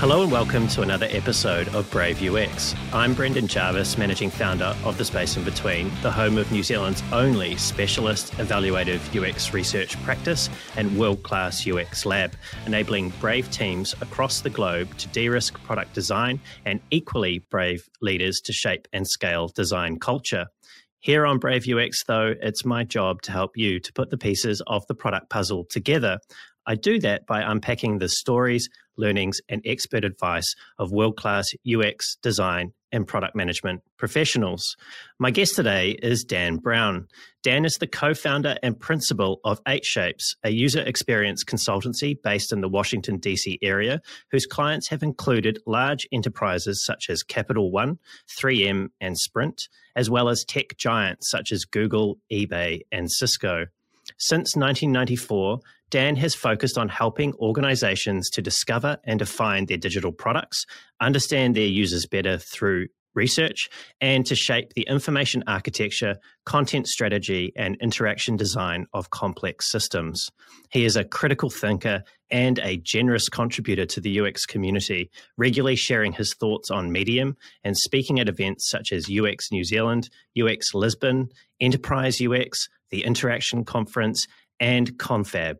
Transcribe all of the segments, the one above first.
Hello and welcome to another episode of Brave UX. I'm Brendan Jarvis, managing founder of The Space in Between, the home of New Zealand's only specialist evaluative UX research practice and world class UX lab, enabling brave teams across the globe to de risk product design and equally brave leaders to shape and scale design culture. Here on Brave UX, though, it's my job to help you to put the pieces of the product puzzle together I do that by unpacking the stories, learnings, and expert advice of world class UX design and product management professionals. My guest today is Dan Brown. Dan is the co founder and principal of 8Shapes, a user experience consultancy based in the Washington, D.C. area, whose clients have included large enterprises such as Capital One, 3M, and Sprint, as well as tech giants such as Google, eBay, and Cisco. Since 1994, Dan has focused on helping organizations to discover and define their digital products, understand their users better through research, and to shape the information architecture, content strategy, and interaction design of complex systems. He is a critical thinker and a generous contributor to the UX community, regularly sharing his thoughts on Medium and speaking at events such as UX New Zealand, UX Lisbon, Enterprise UX, the Interaction Conference, and Confab.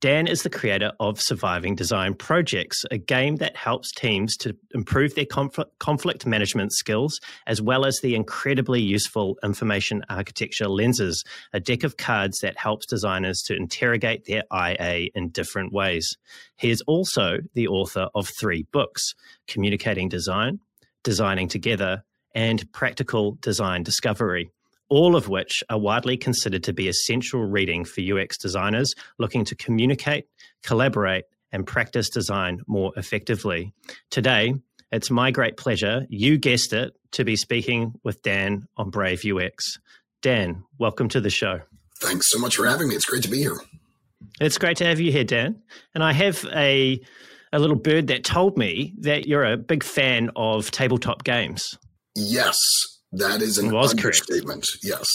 Dan is the creator of Surviving Design Projects, a game that helps teams to improve their conflict management skills, as well as the incredibly useful information architecture lenses, a deck of cards that helps designers to interrogate their IA in different ways. He is also the author of three books Communicating Design, Designing Together, and Practical Design Discovery all of which are widely considered to be essential reading for UX designers looking to communicate, collaborate, and practice design more effectively. Today, it's my great pleasure, you guessed it, to be speaking with Dan on Brave UX. Dan, welcome to the show. Thanks so much for having me. It's great to be here. It's great to have you here, Dan. And I have a a little bird that told me that you're a big fan of tabletop games. Yes, that is an was understatement. Correct. Yes.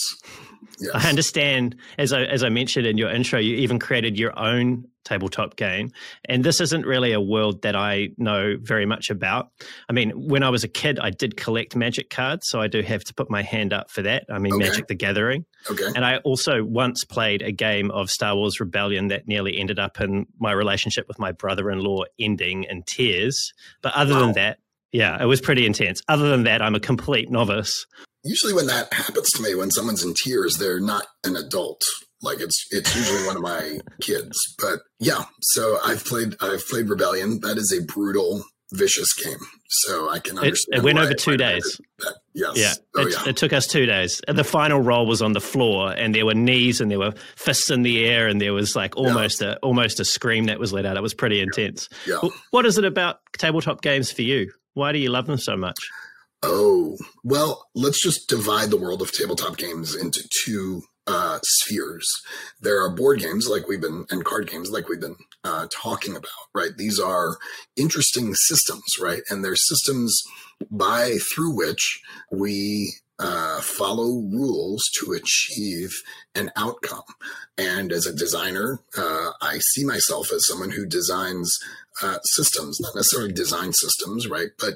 Yes. I understand, as I, as I mentioned in your intro, you even created your own tabletop game. And this isn't really a world that I know very much about. I mean, when I was a kid, I did collect magic cards. So I do have to put my hand up for that. I mean, okay. Magic the Gathering. Okay. And I also once played a game of Star Wars Rebellion that nearly ended up in my relationship with my brother in law ending in tears. But other wow. than that, yeah, it was pretty intense. Other than that, I'm a complete novice. Usually, when that happens to me, when someone's in tears, they're not an adult. Like it's it's usually one of my kids. But yeah, so I've played I've played Rebellion. That is a brutal, vicious game. So I can understand. It, it went over two days. Yes. Yeah. Oh, it, yeah. It took us two days. The final roll was on the floor, and there were knees, and there were fists in the air, and there was like almost yeah. a almost a scream that was let out. It was pretty intense. Yeah. What is it about tabletop games for you? Why do you love them so much? Oh, well, let's just divide the world of tabletop games into two uh, spheres. There are board games like we've been, and card games like we've been uh, talking about, right? These are interesting systems, right? And they're systems by through which we uh, follow rules to achieve an outcome. And as a designer, uh, I see myself as someone who designs uh, systems, not necessarily design systems, right? But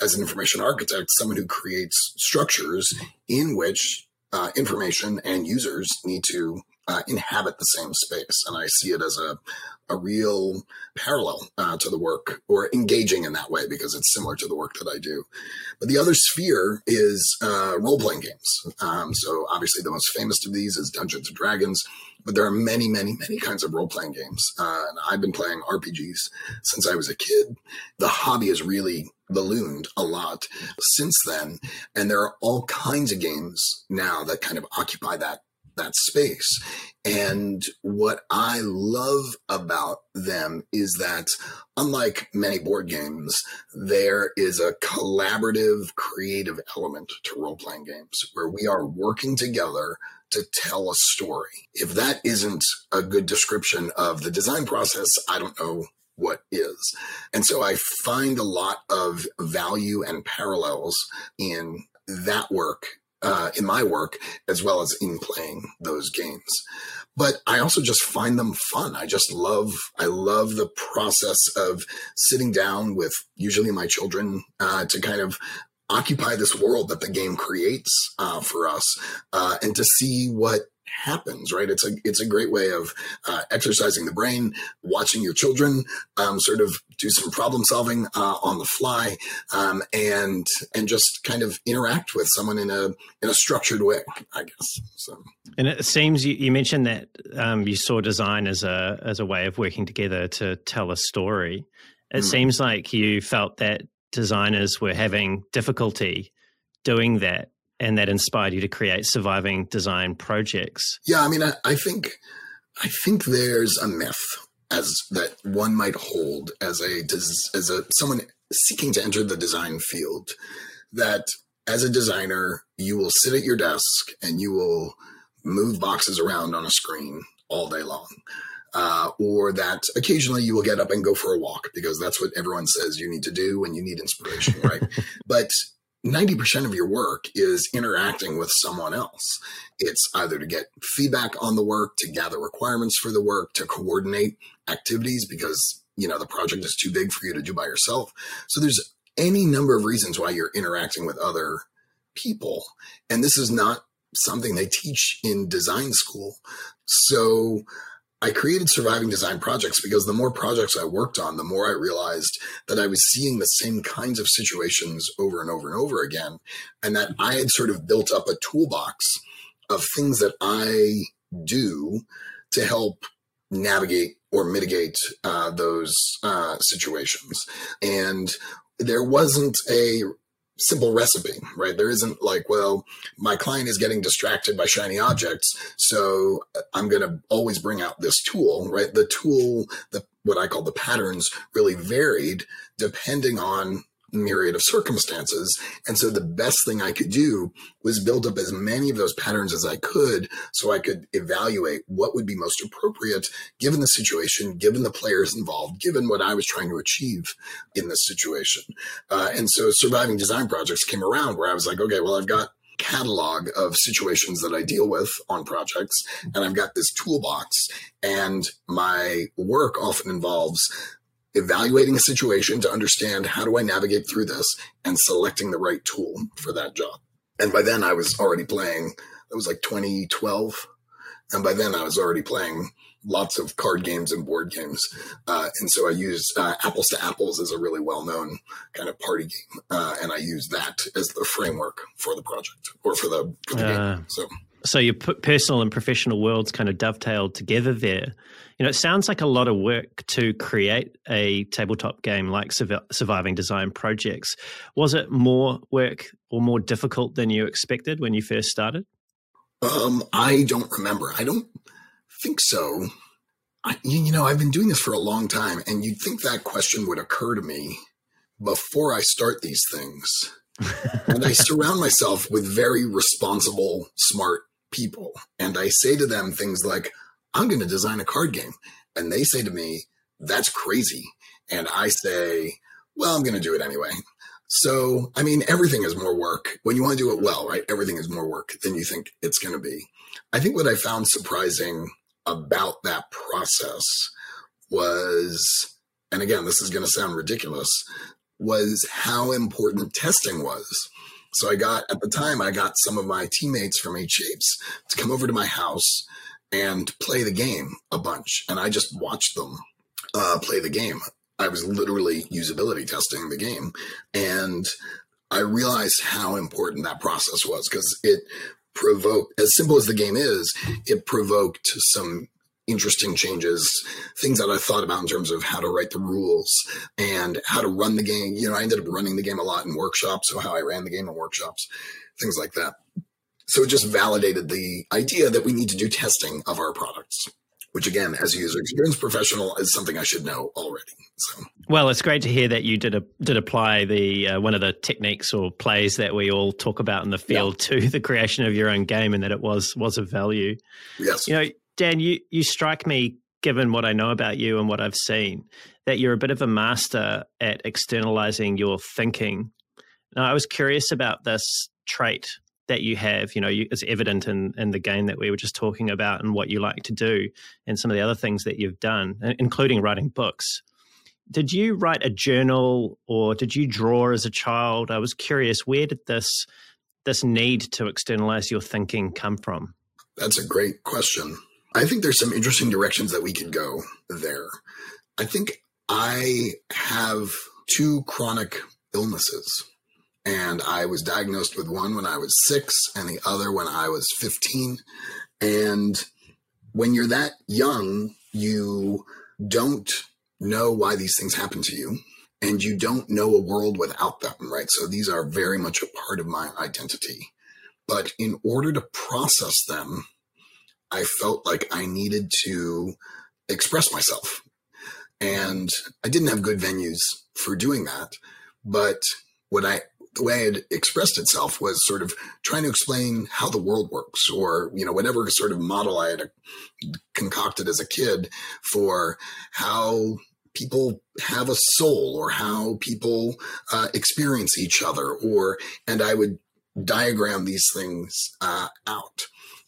as an information architect, someone who creates structures in which uh, information and users need to uh, inhabit the same space. And I see it as a, a real parallel uh, to the work or engaging in that way because it's similar to the work that I do. But the other sphere is uh, role playing games. Um, so obviously the most famous of these is Dungeons and Dragons, but there are many, many, many kinds of role playing games. Uh, and I've been playing RPGs since I was a kid. The hobby has really ballooned a lot since then. And there are all kinds of games now that kind of occupy that that space. And what I love about them is that unlike many board games, there is a collaborative, creative element to role playing games where we are working together to tell a story. If that isn't a good description of the design process, I don't know what is. And so I find a lot of value and parallels in that work uh, in my work as well as in playing those games. But I also just find them fun. I just love, I love the process of sitting down with usually my children uh, to kind of occupy this world that the game creates uh, for us uh, and to see what happens right? It's a it's a great way of uh, exercising the brain watching your children um, sort of do some problem solving uh, on the fly um, and and just kind of interact with someone in a in a structured way i guess so. And it seems you, you mentioned that um, you saw design as a as a way of working together to tell a story. It mm. seems like you felt that designers were having difficulty doing that and that inspired you to create surviving design projects yeah i mean i, I think i think there's a myth as that one might hold as a as a someone seeking to enter the design field that as a designer you will sit at your desk and you will move boxes around on a screen all day long uh, or that occasionally you will get up and go for a walk because that's what everyone says you need to do when you need inspiration, right? but 90% of your work is interacting with someone else. It's either to get feedback on the work, to gather requirements for the work, to coordinate activities because, you know, the project is too big for you to do by yourself. So there's any number of reasons why you're interacting with other people. And this is not something they teach in design school. So I created surviving design projects because the more projects I worked on, the more I realized that I was seeing the same kinds of situations over and over and over again. And that I had sort of built up a toolbox of things that I do to help navigate or mitigate uh, those uh, situations. And there wasn't a simple recipe, right? There isn't like, well, my client is getting distracted by shiny objects, so I'm going to always bring out this tool, right? The tool, the what I call the patterns, really varied depending on myriad of circumstances. And so the best thing I could do was build up as many of those patterns as I could so I could evaluate what would be most appropriate given the situation, given the players involved, given what I was trying to achieve in this situation. Uh, and so surviving design projects came around where I was like, okay, well, I've got catalog of situations that I deal with on projects. And I've got this toolbox and my work often involves evaluating a situation to understand how do I navigate through this and selecting the right tool for that job. And by then I was already playing, it was like 2012. And by then I was already playing lots of card games and board games. Uh, and so I use uh, Apples to Apples as a really well known kind of party game. Uh, and I use that as the framework for the project or for the, for the game. So. So your personal and professional worlds kind of dovetailed together there. You know, it sounds like a lot of work to create a tabletop game like Surviving Design Projects. Was it more work or more difficult than you expected when you first started? Um, I don't remember. I don't think so. I, you know, I've been doing this for a long time, and you'd think that question would occur to me before I start these things. and I surround myself with very responsible, smart people. And I say to them things like, I'm going to design a card game. And they say to me, that's crazy. And I say, well, I'm going to do it anyway. So, I mean, everything is more work. When you want to do it well, right? Everything is more work than you think it's going to be. I think what I found surprising about that process was, and again, this is going to sound ridiculous, was how important testing was. So I got, at the time, I got some of my teammates from Eight Shapes to come over to my house and play the game a bunch. And I just watched them uh, play the game. I was literally usability testing the game. And I realized how important that process was because it provoked, as simple as the game is, it provoked some interesting changes, things that I thought about in terms of how to write the rules and how to run the game. You know, I ended up running the game a lot in workshops, so how I ran the game in workshops, things like that. So it just validated the idea that we need to do testing of our products, which again, as a user experience professional, is something I should know already. So. Well, it's great to hear that you did a, did apply the uh, one of the techniques or plays that we all talk about in the field yeah. to the creation of your own game, and that it was was of value. Yes, you know, Dan, you you strike me, given what I know about you and what I've seen, that you're a bit of a master at externalizing your thinking. Now, I was curious about this trait that you have, you know, you, it's evident in, in the game that we were just talking about and what you like to do and some of the other things that you've done, including writing books. Did you write a journal or did you draw as a child? I was curious, where did this this need to externalize your thinking come from? That's a great question. I think there's some interesting directions that we could go there. I think I have two chronic illnesses and I was diagnosed with one when I was six and the other when I was 15. And when you're that young, you don't know why these things happen to you and you don't know a world without them, right? So these are very much a part of my identity. But in order to process them, I felt like I needed to express myself. And I didn't have good venues for doing that. But what I the way it expressed itself was sort of trying to explain how the world works or you know whatever sort of model i had concocted as a kid for how people have a soul or how people uh, experience each other or and i would diagram these things uh, out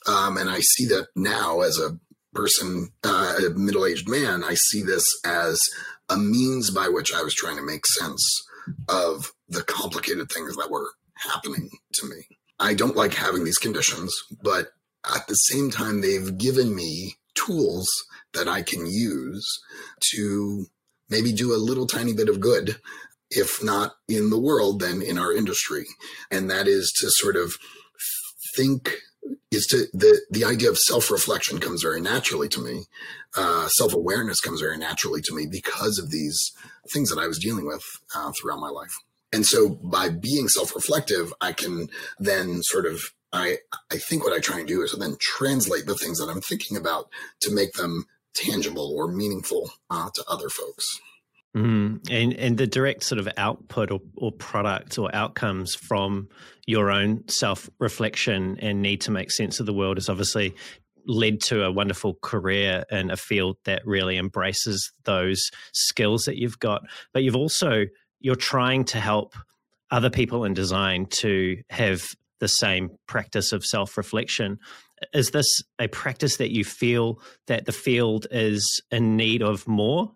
um, and i see that now as a person uh, a middle-aged man i see this as a means by which i was trying to make sense of the complicated things that were happening to me. I don't like having these conditions, but at the same time, they've given me tools that I can use to maybe do a little tiny bit of good, if not in the world, then in our industry. And that is to sort of think is to the the idea of self reflection comes very naturally to me. Uh, self awareness comes very naturally to me because of these things that I was dealing with uh, throughout my life. And so by being self-reflective, I can then sort of I I think what I try and do is then translate the things that I'm thinking about to make them tangible or meaningful uh, to other folks. Mm. And and the direct sort of output or, or product or outcomes from your own self reflection and need to make sense of the world is obviously led to a wonderful career in a field that really embraces those skills that you've got. But you've also you're trying to help other people in design to have the same practice of self reflection. Is this a practice that you feel that the field is in need of more?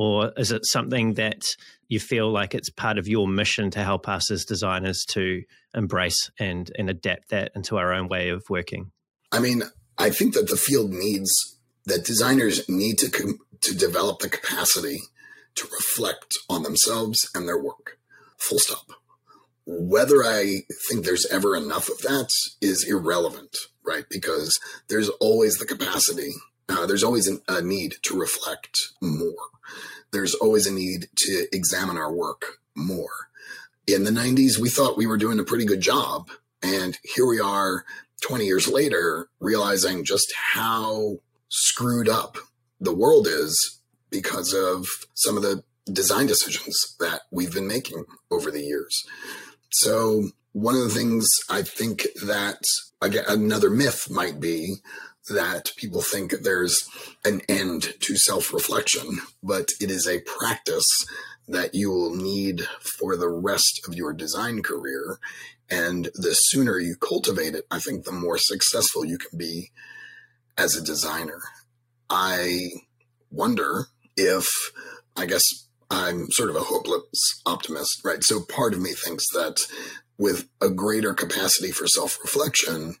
Or is it something that you feel like it's part of your mission to help us as designers to embrace and, and adapt that into our own way of working? I mean, I think that the field needs that designers need to to develop the capacity to reflect on themselves and their work. Full stop. Whether I think there's ever enough of that is irrelevant, right? Because there's always the capacity, uh, there's always an, a need to reflect more. There's always a need to examine our work more. In the 90s, we thought we were doing a pretty good job. And here we are 20 years later, realizing just how screwed up the world is because of some of the design decisions that we've been making over the years. So one of the things I think that again, another myth might be that people think there's an end to self-reflection, but it is a practice that you will need for the rest of your design career. And the sooner you cultivate it, I think the more successful you can be as a designer. I wonder if I guess I'm sort of a hopeless optimist, right? So part of me thinks that with a greater capacity for self reflection,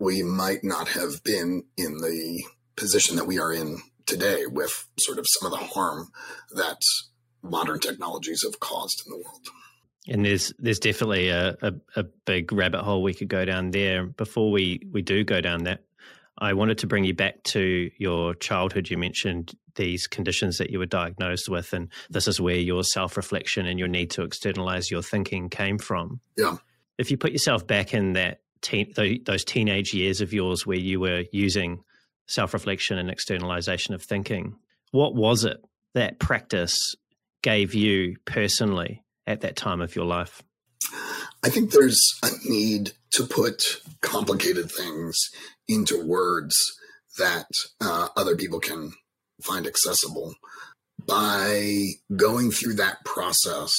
we might not have been in the position that we are in today with sort of some of the harm that modern technologies have caused in the world. And there's there's definitely a, a, a, big rabbit hole we could go down there. Before we, we do go down that, I wanted to bring you back to your childhood. You mentioned these conditions that you were diagnosed with, and this is where your self reflection and your need to externalize your thinking came from. Yeah. If you put yourself back in that teen, those teenage years of yours where you were using self reflection and externalization of thinking, what was it that practice gave you personally at that time of your life? I think there's a need to put complicated things into words that uh, other people can find accessible. By going through that process,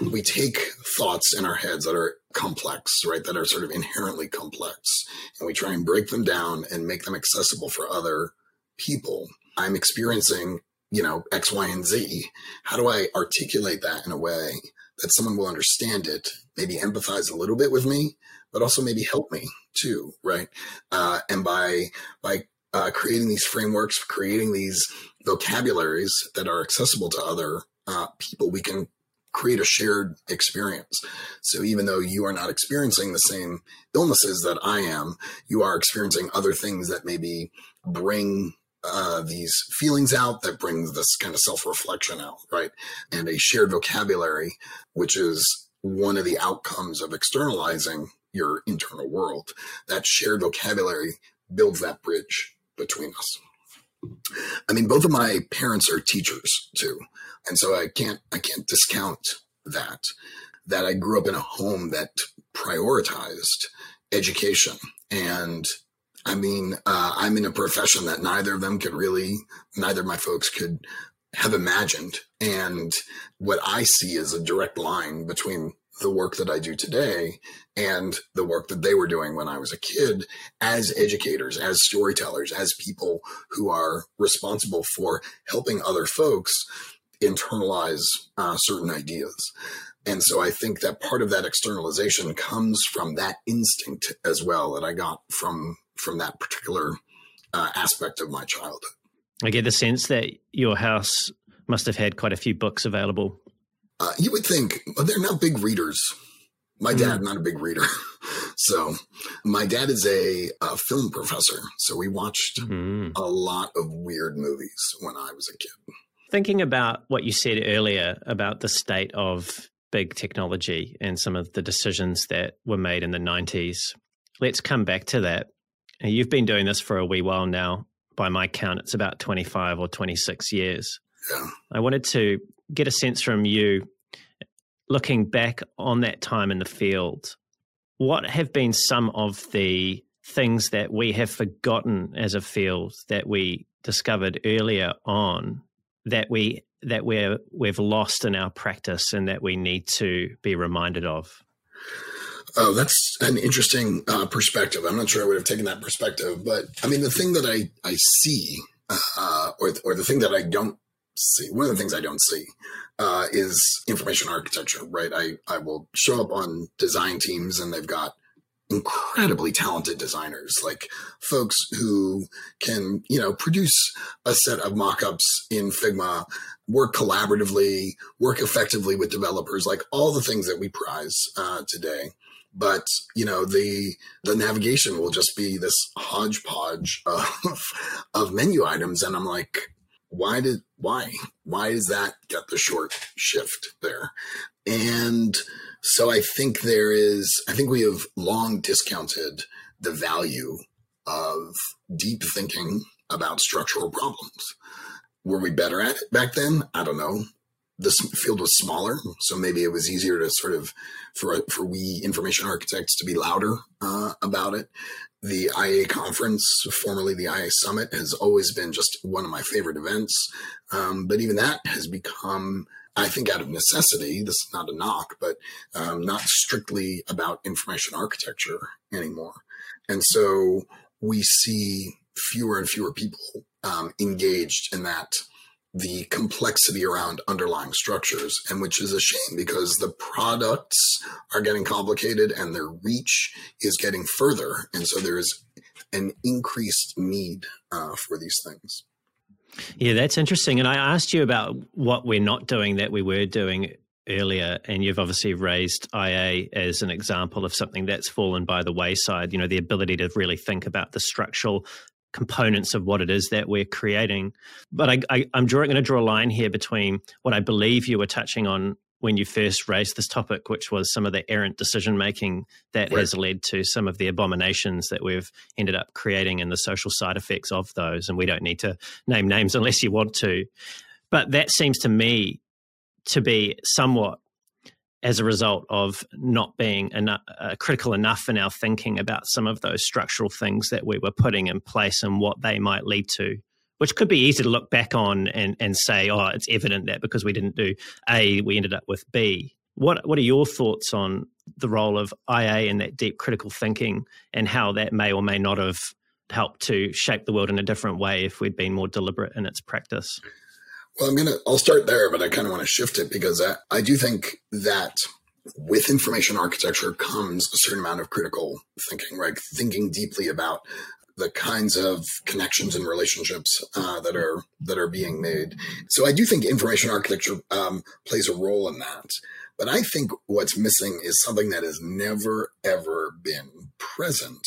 we take thoughts in our heads that are complex, right? That are sort of inherently complex, and we try and break them down and make them accessible for other people. I'm experiencing, you know, X, Y, and Z. How do I articulate that in a way that someone will understand it, maybe empathize a little bit with me, but also maybe help me too, right? Uh, and by by uh, creating these frameworks, creating these vocabularies that are accessible to other uh, people, we can create a shared experience. So even though you are not experiencing the same illnesses that I am, you are experiencing other things that maybe bring uh, these feelings out, that brings this kind of self reflection out, right? And a shared vocabulary, which is one of the outcomes of externalizing your internal world. That shared vocabulary builds that bridge between us. I mean, both of my parents are teachers too, and so I can't I can't discount that. That I grew up in a home that prioritized education, and I mean, uh, I'm in a profession that neither of them could really, neither of my folks could have imagined. And what I see is a direct line between the work that I do today and the work that they were doing when I was a kid as educators, as storytellers, as people who are responsible for helping other folks internalize uh, certain ideas. And so I think that part of that externalization comes from that instinct as well that I got from from that particular uh, aspect of my childhood. I get the sense that your house must have had quite a few books available uh, you would think well, they're not big readers. My mm dad, not a big reader. so my dad is a, a, film professor. So we watched mm a lot of weird movies when I was a kid. Thinking about what you said earlier about the state of big technology and some of the decisions that were made in the 90s, let's come back to that. You've been doing this for a wee while now. By my count, it's about 25 or 26 years. Yeah. I wanted to get a sense from you, looking back on that time in the field, what have been some of the things that we have forgotten as a field that we discovered earlier on that we that we're we've lost in our practice and that we need to be reminded of? Oh, that's an interesting uh, perspective. I'm not sure I would have taken that perspective, but I mean, the thing that I I see, uh, or or the thing that I don't see. One of the things I don't see uh, is information architecture, right? I, I will show up on design teams and they've got incredibly talented designers, like folks who can, you know, produce a set of mock-ups in Figma, work collaboratively, work effectively with developers, like all the things that we prize uh, today. But you know, the the navigation will just be this hodgepodge of of menu items, and I'm like, why did why? Why does that get the short shift there? And so i think there is i think we have long discounted the value of deep thinking about structural problems. Were we better at it back then? I don't know this field was smaller so maybe it was easier to sort of for for we information architects to be louder uh, about it the IA conference, formerly the IA summit, has always been just one of my favorite events. Um, but even that has become, I think, out of necessity. This is not a knock, but um, not strictly about information architecture anymore. And so we see fewer and fewer people um, engaged in that the complexity around underlying structures, and which is a shame because the products are getting complicated and their reach is getting further. And so there is an increased need uh, for these things. Yeah, that's interesting. And I asked you about what we're not doing that we were doing earlier, and you've obviously raised IA as an example of something that's fallen by the wayside. You know, the ability to really think about the structural components of what it is that we're creating. But I, I, am drawing, going to draw a line here between what I believe you were touching on when you first raised this topic, which was some of the errant decision making that right. has led to some of the abominations that we've ended up creating and the social side effects of those. And we don't need to name names unless you want to. But that seems to me to be somewhat as a result of not being enough, uh, critical enough in our thinking about some of those structural things that we were putting in place and what they might lead to, which could be easy to look back on and, and say, oh, it's evident that because we didn't do A, we ended up with B. What What are your thoughts on the role of IA in that deep critical thinking, and how that may or may not have helped to shape the world in a different way if we'd been more deliberate in its practice? Well, I'm gonna I'll start there, but I kind of want to shift it because I, I do think that with information architecture comes a certain amount of critical thinking, right? Thinking deeply about the kinds of connections and relationships uh, that are that are being made. So I do think information architecture um, plays a role in that. But I think what's missing is something that has never ever been present,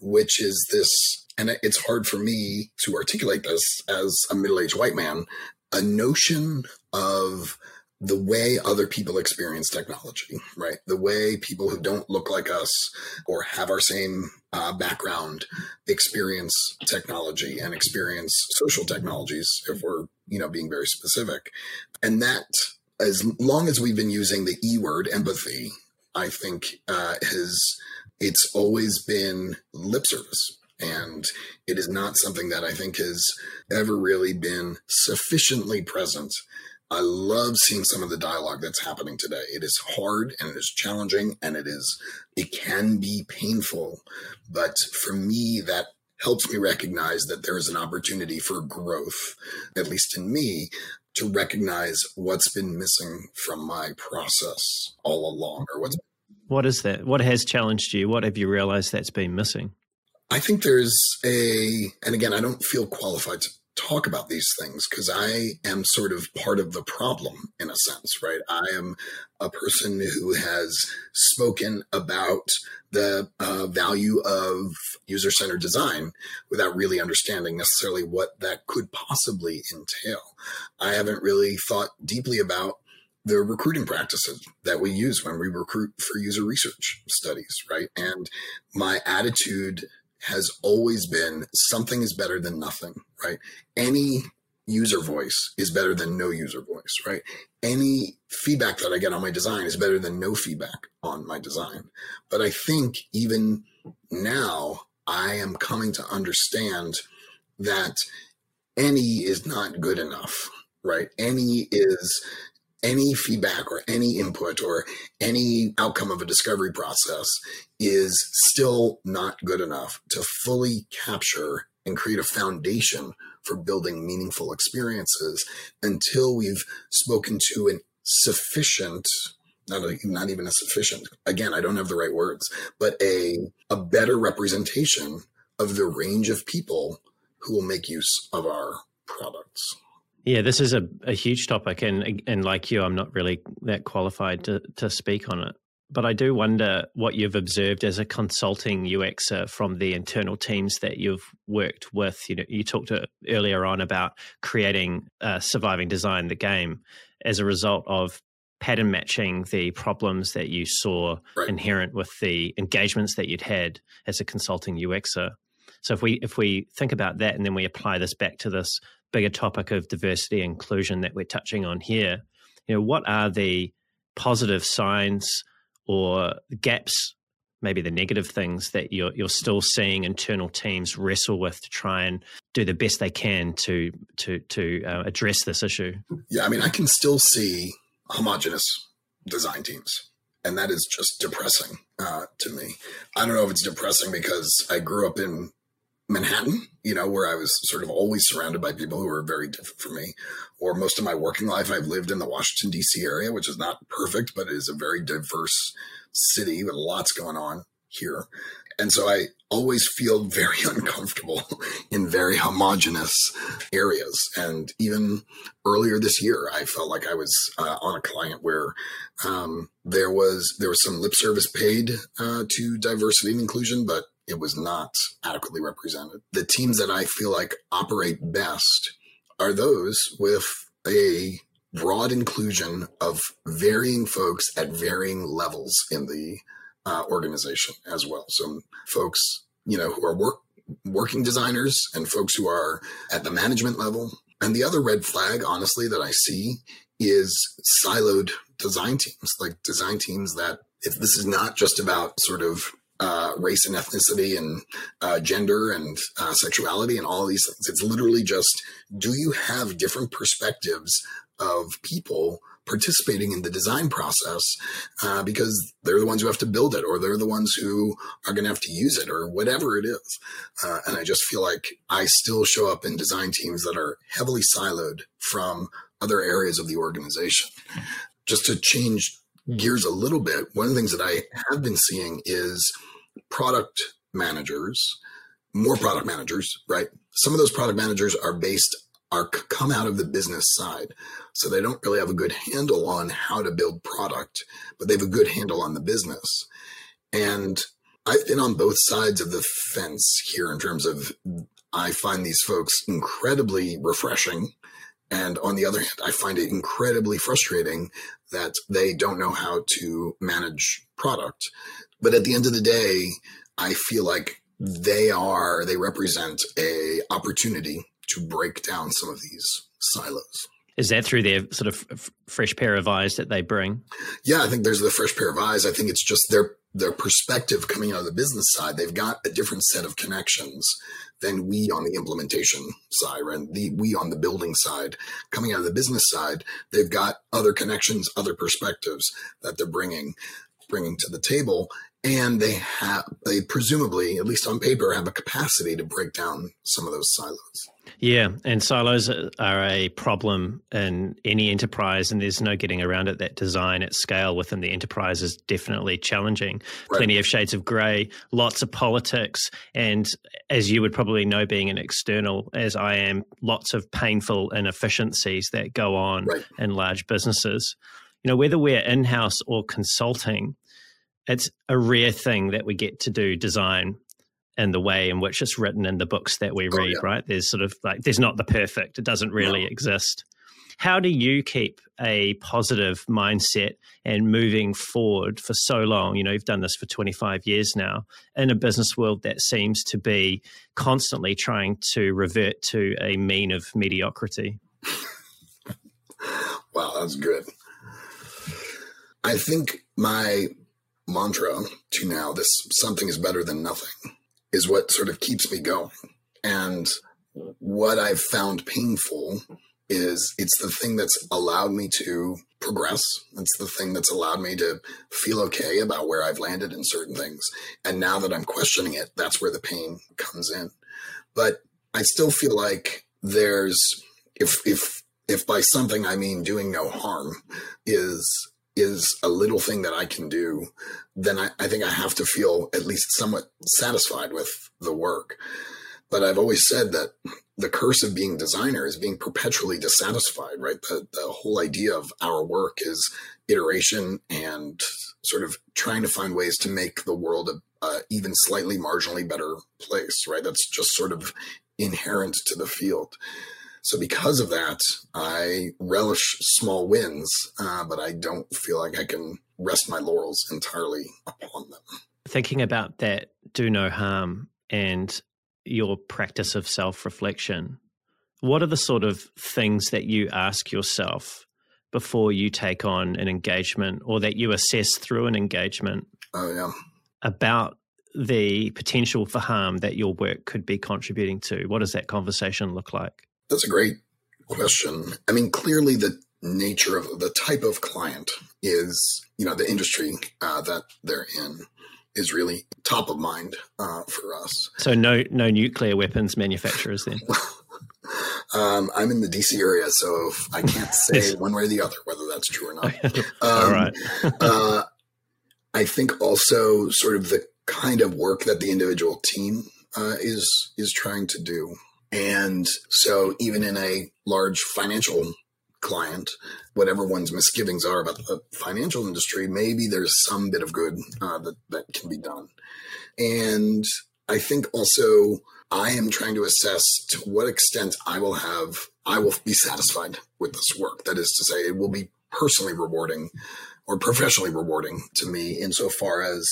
which is this. And it's hard for me to articulate this as a middle-aged white man. A notion of the way other people experience technology, right? The way people who don't look like us or have our same uh, background experience technology and experience social technologies, if we're, you know, being very specific. And that, as long as we've been using the E word, empathy, I think uh, has, it's always been lip service. And it is not something that I think has ever really been sufficiently present I love seeing some of the dialogue that's happening today. It is hard and it is challenging and it is, it can be painful. But for me, that helps me recognize that there is an opportunity for growth, at least in me, to recognize what's been missing from my process all along or what's what is that? What has challenged you? What have you realized that's been missing? I think there's a, and again, I don't feel qualified to talk about these things because I am sort of part of the problem in a sense, right? I am a person who has spoken about the uh, value of user centered design without really understanding necessarily what that could possibly entail. I haven't really thought deeply about the recruiting practices that we use when we recruit for user research studies, right? And my attitude has always been something is better than nothing, right? Any user voice is better than no user voice, right? Any feedback that I get on my design is better than no feedback on my design. But I think even now I am coming to understand that any is not good enough, right? Any is any feedback or any input or any outcome of a discovery process is still not good enough to fully capture and create a foundation for building meaningful experiences until we've spoken to an sufficient not, a, not even a sufficient again i don't have the right words but a a better representation of the range of people who will make use of our products yeah, this is a, a huge topic, and and like you, I'm not really that qualified to to speak on it. But I do wonder what you've observed as a consulting UXer from the internal teams that you've worked with. You know, you talked earlier on about creating uh, surviving design, the game, as a result of pattern matching the problems that you saw right. inherent with the engagements that you'd had as a consulting UXer. So if we if we think about that and then we apply this back to this bigger topic of diversity inclusion that we're touching on here, you know, what are the positive signs or gaps, maybe the negative things that you're you're still seeing internal teams wrestle with to try and do the best they can to to to uh, address this issue? Yeah, I mean, I can still see homogenous design teams and that is just depressing uh, to me. I don't know if it's depressing because I grew up in Manhattan, you know, where I was sort of always surrounded by people who were very different from me. Or most of my working life, I've lived in the Washington, D.C. area, which is not perfect, but it is a very diverse city with lots going on here. And so I always feel very uncomfortable in very homogenous areas. And even earlier this year, I felt like I was uh, on a client where um, there was there was some lip service paid uh, to diversity and inclusion, but it was not adequately represented. The teams that I feel like operate best are those with a broad inclusion of varying folks at varying levels in the uh, organization as well. So folks, you know, who are work working designers and folks who are at the management level. And the other red flag, honestly, that I see is siloed design teams, like design teams that if this is not just about sort of uh, race and ethnicity and uh, gender and uh, sexuality and all these things. It's literally just do you have different perspectives of people participating in the design process uh, because they're the ones who have to build it or they're the ones who are going to have to use it or whatever it is. Uh, and I just feel like I still show up in design teams that are heavily siloed from other areas of the organization. Just to change gears a little bit, one of the things that I have been seeing is product managers, more product managers, right? Some of those product managers are based are come out of the business side. So they don't really have a good handle on how to build product, but they have a good handle on the business. And I've been on both sides of the fence here in terms of I find these folks incredibly refreshing. And on the other hand, I find it incredibly frustrating that they don't know how to manage product. But at the end of the day, I feel like they are, they represent a opportunity to break down some of these silos. Is that through their sort of f- fresh pair of eyes that they bring? Yeah, I think there's the fresh pair of eyes. I think it's just their their perspective coming out of the business side. They've got a different set of connections than we on the implementation side, and the we on the building side. Coming out of the business side, they've got other connections, other perspectives that they're bringing bringing to the table and they have they presumably at least on paper have a capacity to break down some of those silos yeah and silos are a problem in any enterprise and there's no getting around it that design at scale within the enterprise is definitely challenging right. plenty of shades of gray lots of politics and as you would probably know being an external as i am lots of painful inefficiencies that go on right. in large businesses you know whether we're in-house or consulting it's a rare thing that we get to do design in the way in which it's written in the books that we oh, read, yeah. right? There's sort of like, there's not the perfect, it doesn't really no. exist. How do you keep a positive mindset and moving forward for so long? You know, you've done this for 25 years now in a business world that seems to be constantly trying to revert to a mean of mediocrity. wow, that's good. I think my mantra to now, this something is better than nothing, is what sort of keeps me going. And what I've found painful is it's the thing that's allowed me to progress. It's the thing that's allowed me to feel okay about where I've landed in certain things. And now that I'm questioning it, that's where the pain comes in. But I still feel like there's if if if by something I mean doing no harm is is a little thing that I can do, then I, I think I have to feel at least somewhat satisfied with the work. But I've always said that the curse of being designer is being perpetually dissatisfied, right? The, the whole idea of our work is iteration and sort of trying to find ways to make the world a, a even slightly marginally better place, right? That's just sort of inherent to the field. So because of that, I relish small wins, uh, but I don't feel like I can rest my laurels entirely upon them. Thinking about that do no harm and your practice of self reflection, what are the sort of things that you ask yourself before you take on an engagement or that you assess through an engagement? Oh, yeah. About the potential for harm that your work could be contributing to? What does that conversation look like? That's a great question. I mean, clearly the nature of the type of client is, you know, the industry uh, that they're in is really top of mind uh, for us. So no, no nuclear weapons manufacturers then. um, I'm in the DC area, so I can't say one way or the other whether that's true or not. um, All right. uh, I think also sort of the kind of work that the individual team uh, is is trying to do. And so even in a large financial client, whatever one's misgivings are about the financial industry, maybe there's some bit of good uh, that, that can be done. And I think also I am trying to assess to what extent I will have, I will be satisfied with this work. That is to say, it will be personally rewarding or professionally rewarding to me insofar as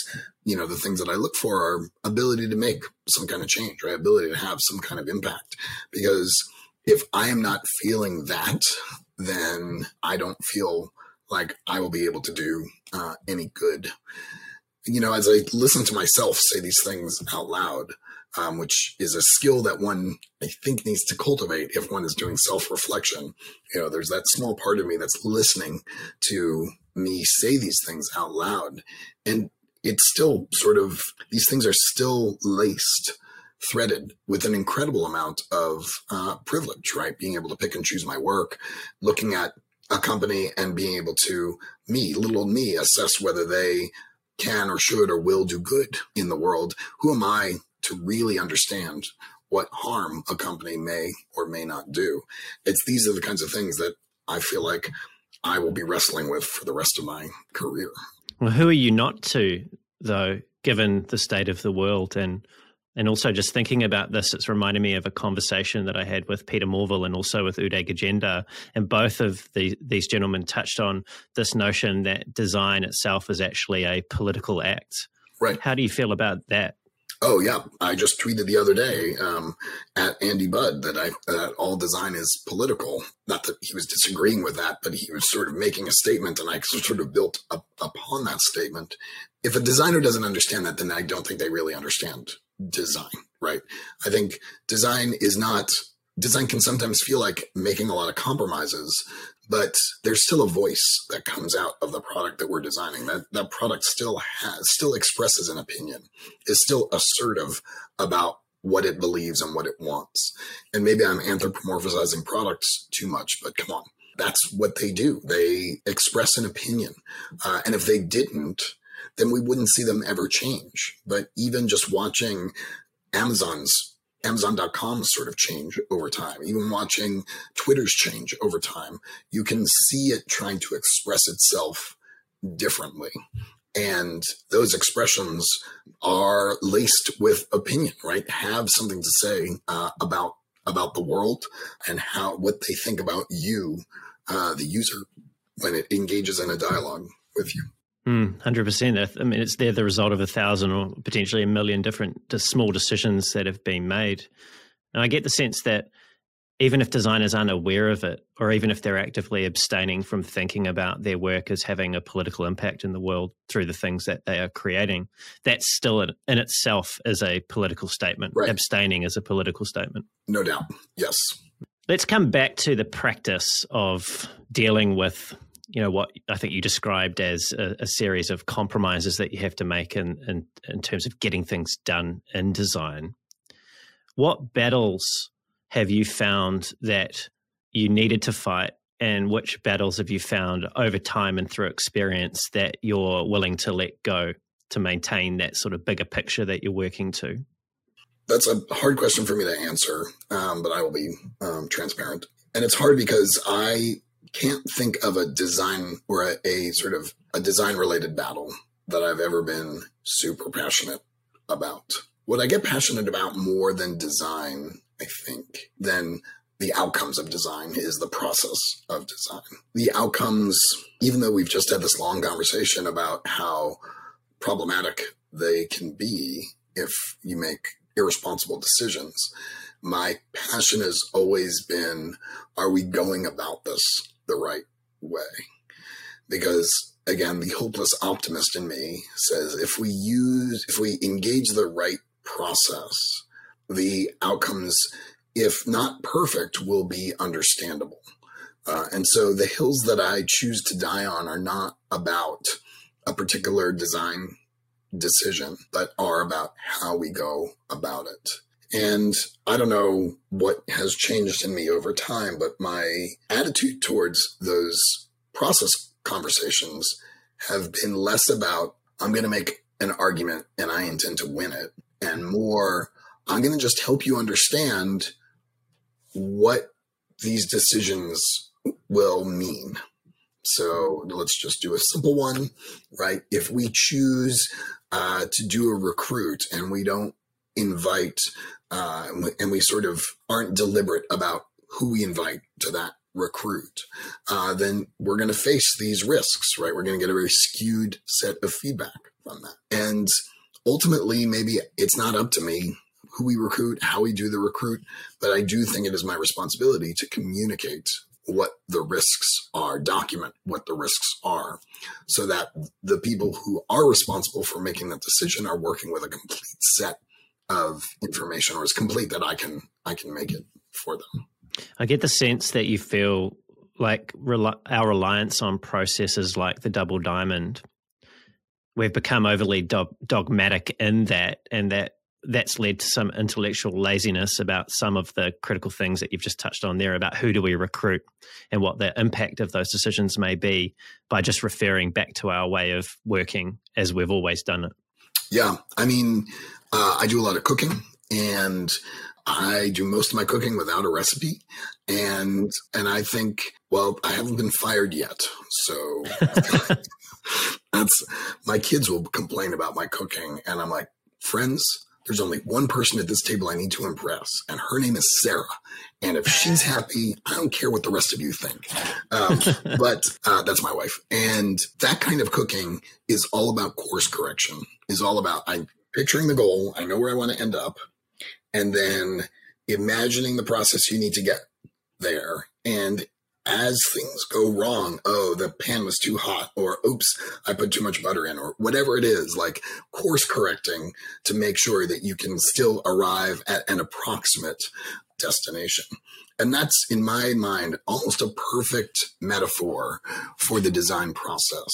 you know the things that i look for are ability to make some kind of change right? Ability to have some kind of impact. Because if i am not feeling that then i don't feel like i will be able to do uh, any good. You know as i listen to myself say these things out loud um, which is a skill that one I think needs to cultivate if one is doing self reflection. You know, there's that small part of me that's listening to me say these things out loud. And it's still sort of, these things are still laced, threaded with an incredible amount of uh, privilege, right? Being able to pick and choose my work, looking at a company and being able to, me, little me, assess whether they can or should or will do good in the world. Who am I to really understand what harm a company may or may not do? It's these are the kinds of things that I feel like I will be wrestling with for the rest of my career. Well, who are you not to, though, given the state of the world and and also just thinking about this, it's reminded me of a conversation that I had with Peter Morville and also with Uday Gajendar. And both of the, these gentlemen touched on this notion that design itself is actually a political act. Right. How do you feel about that? Oh yeah, I just tweeted the other day um, at Andy Budd that I that all design is political. Not that he was disagreeing with that, but he was sort of making a statement, and I sort of built up upon that statement. If a designer doesn't understand that, then I don't think they really understand design, right? I think design is not design can sometimes feel like making a lot of compromises but there's still a voice that comes out of the product that we're designing. That that product still has still expresses an opinion, is still assertive about what it believes and what it wants. And maybe I'm anthropomorphizing products too much, but come on, that's what they do. They express an opinion, uh, and if they didn't, then we wouldn't see them ever change. But even just watching Amazon's Amazon.com sort of change over time, even watching Twitter's change over time, you can see it trying to express itself differently. And those expressions are laced with opinion, right? Have something to say uh, about about the world and how what they think about you, uh, the user, when it engages in a dialogue with you. Hmm, hundred percent. I mean, it's they're the result of a thousand or potentially a million different small decisions that have been made. And I get the sense that even if designers aren't aware of it, or even if they're actively abstaining from thinking about their work as having a political impact in the world through the things that they are creating, that still in, in itself is a political statement. Right. Abstaining is a political statement. No doubt. Yes. Let's come back to the practice of dealing with you know what I think you described as a, a, series of compromises that you have to make in, in in terms of getting things done in design. What battles have you found that you needed to fight, and which battles have you found over time and through experience that you're willing to let go to maintain that sort of bigger picture that you're working to? That's a hard question for me to answer, um, but I will be um, transparent. And it's hard because I can't think of a design or a, a sort of a design related battle that I've ever been super passionate about. What I get passionate about more than design, I think, than the outcomes of design is the process of design. The outcomes, even though we've just had this long conversation about how problematic they can be if you make irresponsible decisions, my passion has always been are we going about this the right way. Because again, the hopeless optimist in me says if we use, if we engage the right process, the outcomes, if not perfect, will be understandable. Uh, and so the hills that I choose to die on are not about a particular design decision, but are about how we go about it. And I don't know what has changed in me over time, but my attitude towards those process conversations have been less about, I'm going to make an argument and I intend to win it, and more, I'm going to just help you understand what these decisions will mean. So let's just do a simple one, right? If we choose uh, to do a recruit and we don't invite uh, and, we, sort of aren't deliberate about who we invite to that recruit, uh, then we're going to face these risks, right? We're going to get a very skewed set of feedback from that. And ultimately, maybe it's not up to me who we recruit, how we do the recruit, but I do think it is my responsibility to communicate what the risks are, document what the risks are, so that the people who are responsible for making that decision are working with a complete set of information or as complete that I can I can make it for them. I get the sense that you feel like our reliance on processes like the double diamond, we've become overly do- dogmatic in that, and that that's led to some intellectual laziness about some of the critical things that you've just touched on there about who do we recruit and what the impact of those decisions may be by just referring back to our way of working as we've always done it. Yeah, I mean, uh, I do a lot of cooking, and I do most of my cooking without a recipe, and and I think, well, I haven't been fired yet, so that's my kids will complain about my cooking, and I'm like, friends, there's only one person at this table I need to impress, and her name is Sarah. And if she's happy, I don't care what the rest of you think. Um, but uh, that's my wife. And that kind of cooking is all about course correction, is all about I'm picturing the goal, I know where I want to end up, and then imagining the process you need to get there and as things go wrong, oh, the pan was too hot, or oops, I put too much butter in, or whatever it is, like course correcting to make sure that you can still arrive at an approximate destination. And that's, in my mind, almost a perfect metaphor for the design process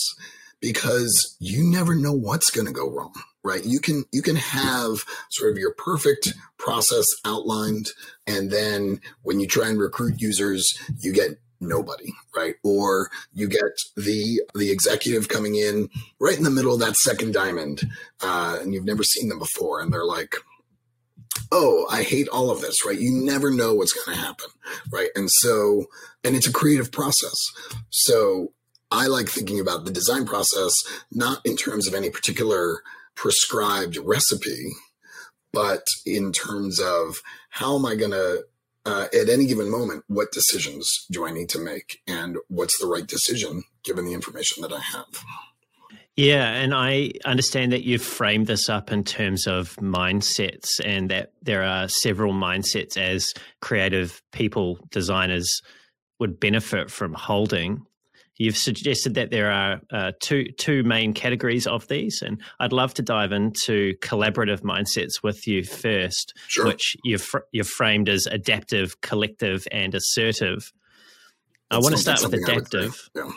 because you never know what's going to go wrong right you can you can have sort of your perfect process outlined and then when you try and recruit users you get nobody, right? Or you get the the executive coming in right in the middle of that second diamond, uh, and you've never seen them before, and they're like, "Oh, I hate all of this," right? You never know what's going to happen, right? And so, and it's a creative process, so. I like thinking about the design process not in terms of any particular prescribed recipe, but in terms of how am I going to uh, at any given moment, what decisions do I need to make and what's the right decision given the information that I have? Yeah, and I understand that you've framed this up in terms of mindsets and that there are several mindsets as creative people, designers would benefit from holding. You've suggested that there are uh, two two main categories of these, and I'd love to dive into collaborative mindsets with you first, sure. which you've fr- you've framed as adaptive, collective, and assertive. That's I want to start with adaptive. Yeah.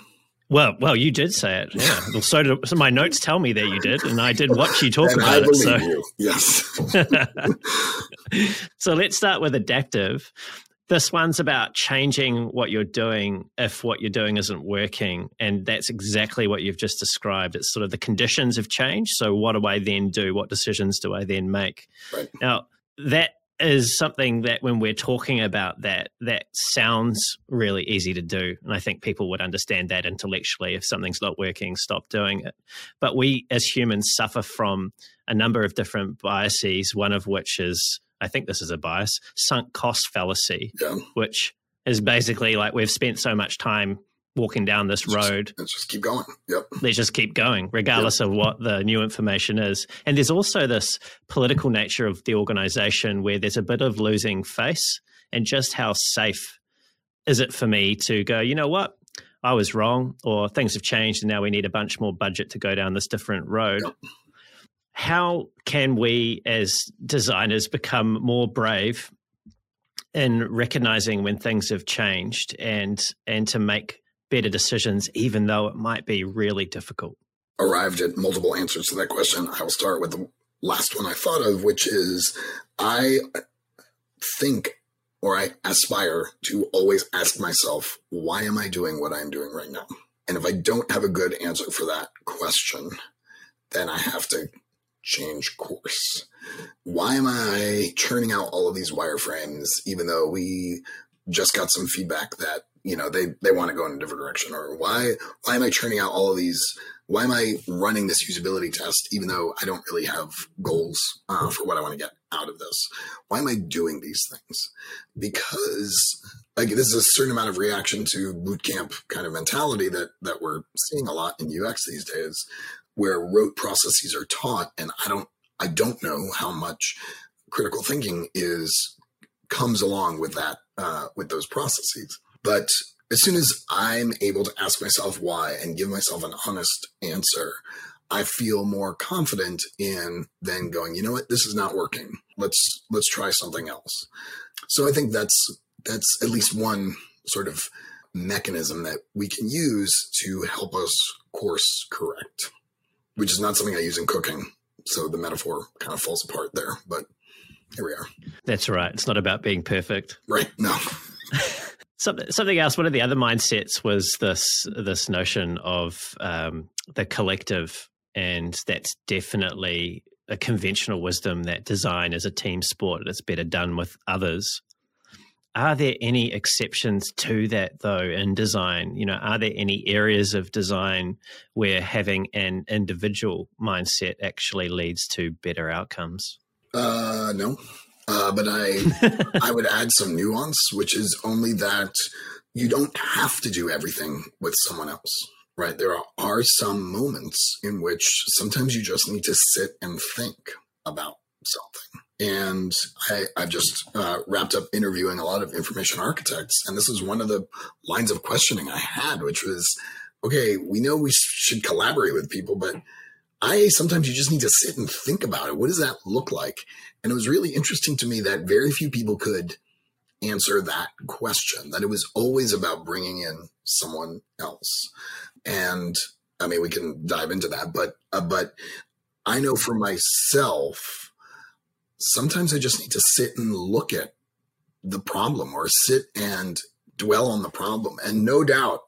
Well, well, you did say it. Yeah. well, so, did, so my notes tell me that you did, and I did watch you talk about it. So you. yes. so let's start with adaptive. This one's about changing what you're doing if what you're doing isn't working. And that's exactly what you've just described. It's sort of the conditions have changed. So, what do I then do? What decisions do I then make? Right. Now, that is something that when we're talking about that, that sounds really easy to do. And I think people would understand that intellectually. If something's not working, stop doing it. But we as humans suffer from a number of different biases, one of which is I think this is a bias, sunk cost fallacy, yeah. which is basically like we've spent so much time walking down this let's road. Just, let's just keep going. Yep. Let's just keep going, regardless yep. of what the new information is. And there's also this political nature of the organization where there's a bit of losing face and just how safe is it for me to go, you know what? I was wrong, or things have changed and now we need a bunch more budget to go down this different road. Yep how can we as designers become more brave in recognizing when things have changed and and to make better decisions even though it might be really difficult? Arrived at multiple answers to that question. I'll start with the last one i thought of which is i think or i aspire to always ask myself why am i doing what i'm doing right now? And if i don't have a good answer for that question then i have to change course. Why am I churning out all of these wireframes, even though we just got some feedback that you know they they want to go in a different direction? Or why why am I churning out all of these? Why am I running this usability test, even though I don't really have goals uh, for what I want to get out of this? Why am I doing these things? Because like this is a certain amount of reaction to bootcamp kind of mentality that that we're seeing a lot in UX these days where rote processes are taught and i don't i don't know how much critical thinking is comes along with that uh, with those processes but as soon as i'm able to ask myself why and give myself an honest answer I feel more confident in then going, you know what, this is not working. Let's let's try something else. So I think that's that's at least one sort of mechanism that we can use to help us course correct, which is not something I use in cooking. So the metaphor kind of falls apart there, but here we are. That's right. It's not about being perfect. Right. No. Something else. One of the other mindsets was this this notion of um, the collective, and that's definitely a conventional wisdom that design is a team sport. It's better done with others. Are there any exceptions to that though in design? You know, are there any areas of design where having an individual mindset actually leads to better outcomes? Uh, no, uh, but I I would add some nuance, which is only that you don't have to do everything with someone else. Right. There are, are some moments in which sometimes you just need to sit and think about something and I, have just uh, wrapped up interviewing a lot of information architects. And this is one of the lines of questioning I had, which was, okay, we know we should collaborate with people, but I sometimes you just need to sit and think about it. What does that look like? And it was really interesting to me that very few people could answer that question, that it was always about bringing in someone else. And I mean, we can dive into that, but, uh, but I know for myself, sometimes I just need to sit and look at the problem or sit and dwell on the problem. And no doubt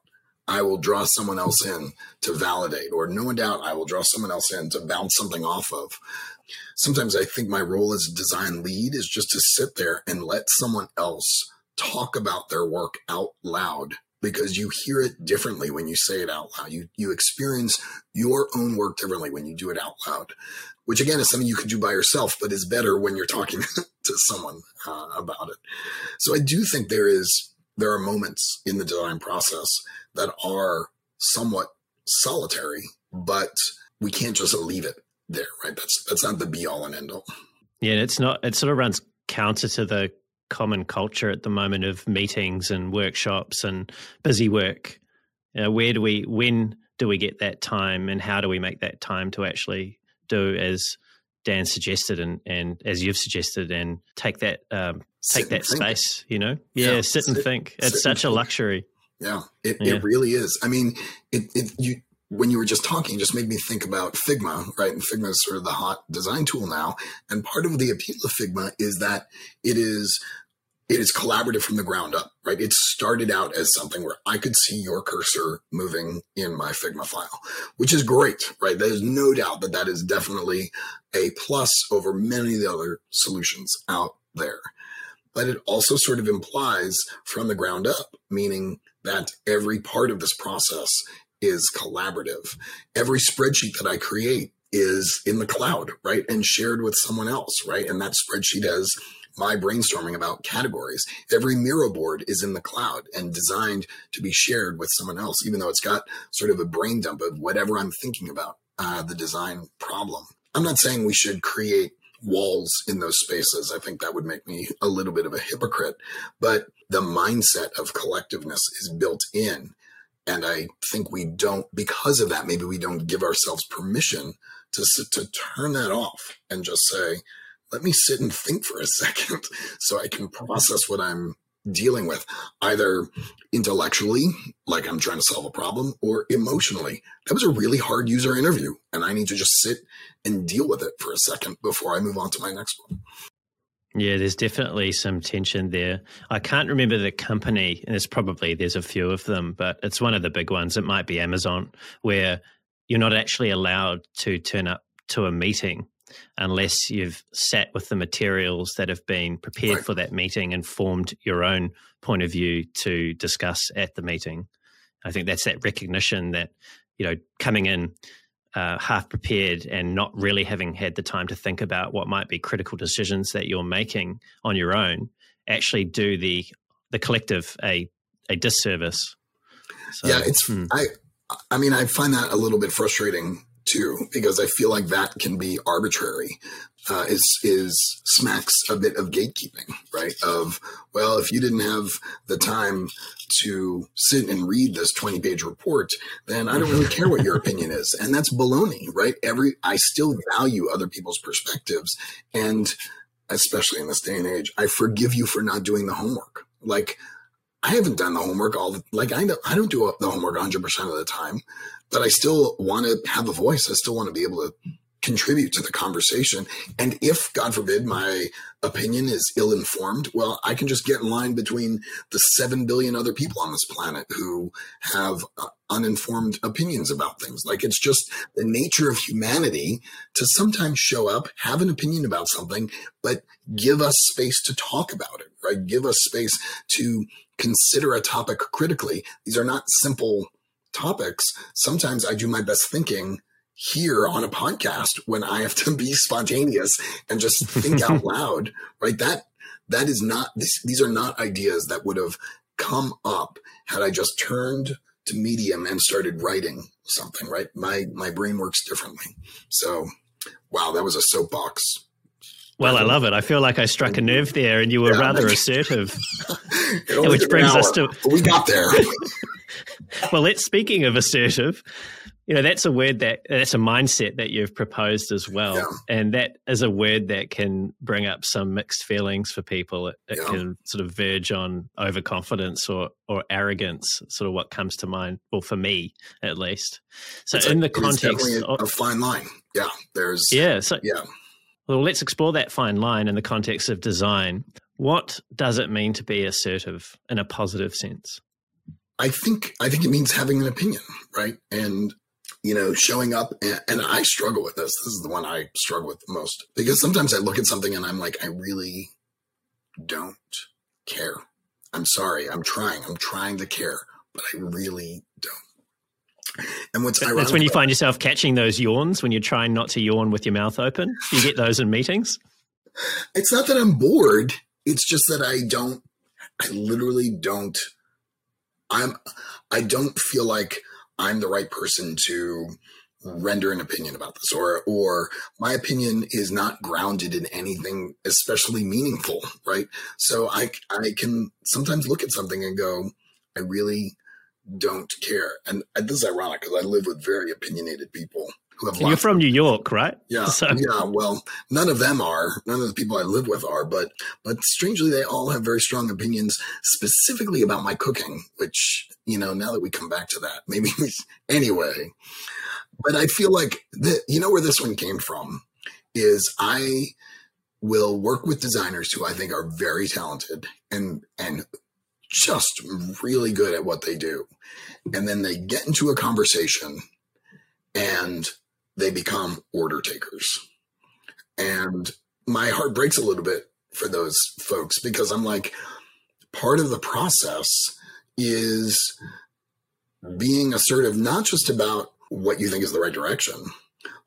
I will draw someone else in to validate, or no doubt I will draw someone else in to bounce something off of. Sometimes I think my role as a design lead is just to sit there and let someone else talk about their work out loud because you hear it differently when you say it out loud. You you experience your own work differently when you do it out loud, which again is something you can do by yourself, but is better when you're talking to someone uh, about it. So I do think there is there are moments in the design process that are somewhat solitary, but we can't just leave it there, right? That's that's not the be all and end all. Yeah, it's not. It sort of runs counter to the common culture at the moment of meetings and workshops and busy work. Know, where do we, when do we get that time, and how do we make that time to actually do as Dan suggested and and as you've suggested, and take that um, take that space. You know, yeah, yeah sit, sit, and think. It's such a luxury. Yeah, it, yeah. it really is. I mean, it, it you when you were just talking, just made me think about Figma, right? And Figma is sort of the hot design tool now. And part of the appeal of Figma is that it is it is collaborative from the ground up, right? It started out as something where I could see your cursor moving in my Figma file, which is great, right? There's no doubt that that is definitely a plus over many of the other solutions out there. But it also sort of implies from the ground up, meaning that every part of this process is collaborative. Every spreadsheet that I create is in the cloud, right? And shared with someone else, right? And that spreadsheet has my brainstorming about categories. Every Miro board is in the cloud and designed to be shared with someone else, even though it's got sort of a brain dump of whatever I'm thinking about uh, the design problem. I'm not saying we should create walls in those spaces. I think that would make me a little bit of a hypocrite, but the mindset of collectiveness is built in. And I think we don't, because of that, maybe we don't give ourselves permission to, to turn that off and just say, let me sit and think for a second so I can process what I'm dealing with, either intellectually, like I'm trying to solve a problem, or emotionally. That was a really hard user interview, and I need to just sit and deal with it for a second before I move on to my next one. Yeah, there's definitely some tension there. I can't remember the company, and there's probably there's a few of them, but it's one of the big ones. It might be Amazon, where you're not actually allowed to turn up to a meeting unless you've sat with the materials that have been prepared right. for that meeting and formed your own point of view to discuss at the meeting. I think that's that recognition that, you know, coming in uh, half prepared and not really having had the time to think about what might be critical decisions that you're making on your own actually do the the collective a a disservice. So, yeah, it's hmm. I I mean I find that a little bit frustrating too, because I feel like that can be arbitrary. Uh, is is smacks a bit of gatekeeping, right? Of well, if you didn't have the time to sit and read this twenty page report, then I don't really care what your opinion is, and that's baloney, right? Every I still value other people's perspectives, and especially in this day and age, I forgive you for not doing the homework. Like I haven't done the homework all the, like I don't, I don't do the homework 100% of the time, but I still want to have a voice. I still want to be able to contribute to the conversation. And if, God forbid, my opinion is ill informed, well, I can just get in line between the 7 billion other people on this planet who have uh, uninformed opinions about things. Like it's just the nature of humanity to sometimes show up, have an opinion about something, but give us space to talk about it, right? Give us space to consider a topic critically. These are not simple topics. Sometimes I do my best thinking here on a podcast when I have to be spontaneous and just think out loud, right? That that is not this, these are not ideas that would have come up had I just turned to medium and started writing something, right? My my brain works differently. So wow, that was a soapbox. Well, I love it. I feel like I struck a nerve there, and you were yeah, rather assertive. which brings us to we got there. well, let's speaking of assertive. You know, that's a word that that's a mindset that you've proposed as well, yeah. and that is a word that can bring up some mixed feelings for people. It, it yeah. can sort of verge on overconfidence or or arrogance, sort of what comes to mind. Well, for me, at least. So, it's in a, the context a, of a fine line, yeah, there's yeah, so yeah well, let's explore that fine line in the context of design. What does it mean to be assertive in a positive sense? I think I think it means having an opinion, right? And you know, showing up and, and, I struggle with this. This is the one I struggle with the most because sometimes I look at something and I'm like, I really don't care. I'm sorry. I'm trying. I'm trying to care, but I really don't. And what's ironic That's when you find yourself catching those yawns when you're trying not to yawn with your mouth open. You get those in meetings. It's not that I'm bored. It's just that I don't. I literally don't. I'm. I don't feel like I'm the right person to render an opinion about this or or my opinion is not grounded in anything especially meaningful right so i i can sometimes look at something and go i really don't care. And this is ironic because I live with very opinionated people. You're from New York, right? Yeah, so. yeah. Well, none of them are. None of the people I live with are. But but strangely, they all have very strong opinions, specifically about my cooking. Which you know, now that we come back to that, maybe anyway. But I feel like the, you know where this one came from is I will work with designers who I think are very talented and and just really good at what they do. And then they get into a conversation and they become order takers. And my heart breaks a little bit for those folks because I'm like, part of the process is being assertive, not just about what you think is the right direction,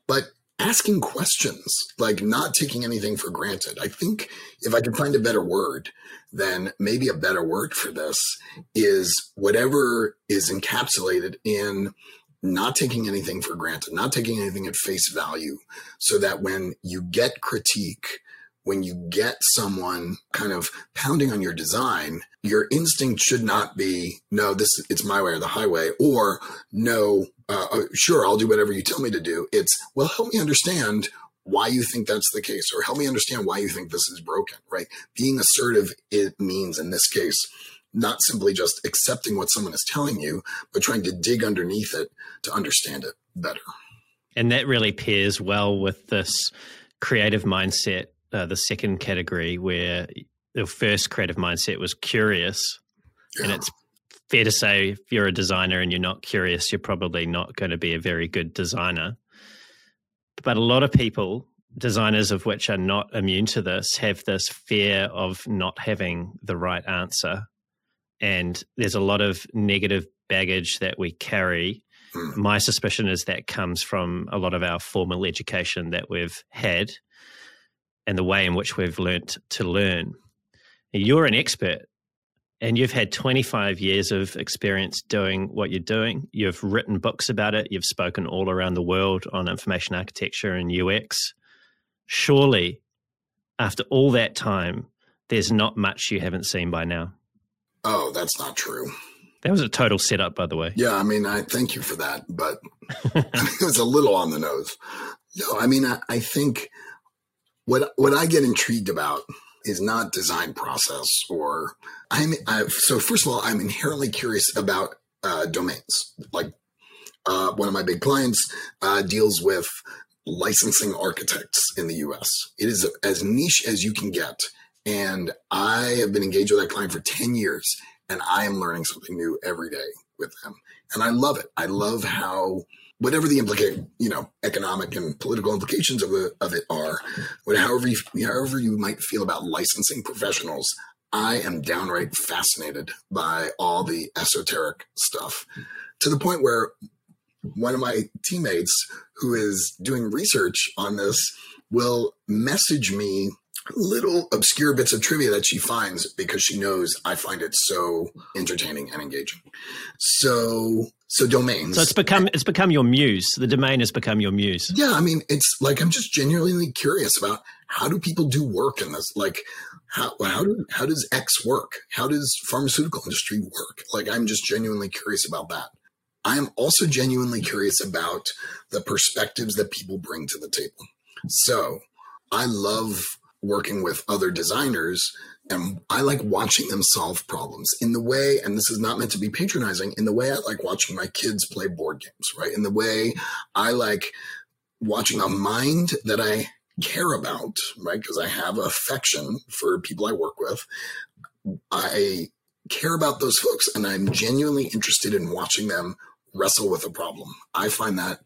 but asking questions, like not taking anything for granted. I think if I could find a better word, then maybe a better word for this is whatever is encapsulated in not taking anything for granted, not taking anything at face value, so that when you get critique, when you get someone kind of pounding on your design, your instinct should not be, no, this it's my way or the highway, or no, uh, uh, sure, I'll do whatever you tell me to do. It's, well, help me understand why you think that's the case, or help me understand why you think this is broken, right? Being assertive, it means in this case, not simply just accepting what someone is telling you, but trying to dig underneath it to understand it better. And that really pairs well with this creative mindset, uh, the second category, where the first creative mindset was curious. Yeah. And it's fair to say if you're a designer and you're not curious, you're probably not going to be a very good designer. But a lot of people, designers of which are not immune to this, have this fear of not having the right answer. And there's a lot of negative baggage that we carry. Hmm. My suspicion is that comes from a lot of our formal education that we've had and the way in which we've learnt to learn. You're an expert and you've had 25 years of experience doing what you're doing. You've written books about it. You've spoken all around the world on information architecture and UX. Surely, after all that time, there's not much you haven't seen by now. Oh, that's not true. That was a total setup, by the way. Yeah, I mean, I thank you for that, but it was a little on the nose. No, I mean, I, I think what what I get intrigued about is not design process or I'm I've, so first of all I'm inherently curious about uh, domains like uh, one of my big clients uh, deals with licensing architects in the US it is as niche as you can get and I have been engaged with that client for 10 years and I am learning something new every day with them. And I love it. I love how whatever the implicate, you know, economic and political implications of, the, of it are, however you, however you might feel about licensing professionals, I am downright fascinated by all the esoteric stuff to the point where one of my teammates who is doing research on this will message me little obscure bits of trivia that she finds because she knows I find it so entertaining and engaging. So so domains. So it's become it's become your muse. The domain has become your muse. Yeah, I mean, it's like I'm just genuinely curious about how do people do work in this? Like how how do how does X work? How does pharmaceutical industry work? Like I'm just genuinely curious about that. I am also genuinely curious about the perspectives that people bring to the table. So I love working with other designers and I like watching them solve problems in the way, and this is not meant to be patronizing, in the way I like watching my kids play board games, right? In the way I like watching a mind that I care about, right? Because I have affection for people I work with. I care about those folks and I'm genuinely interested in watching them wrestle with a problem. I find that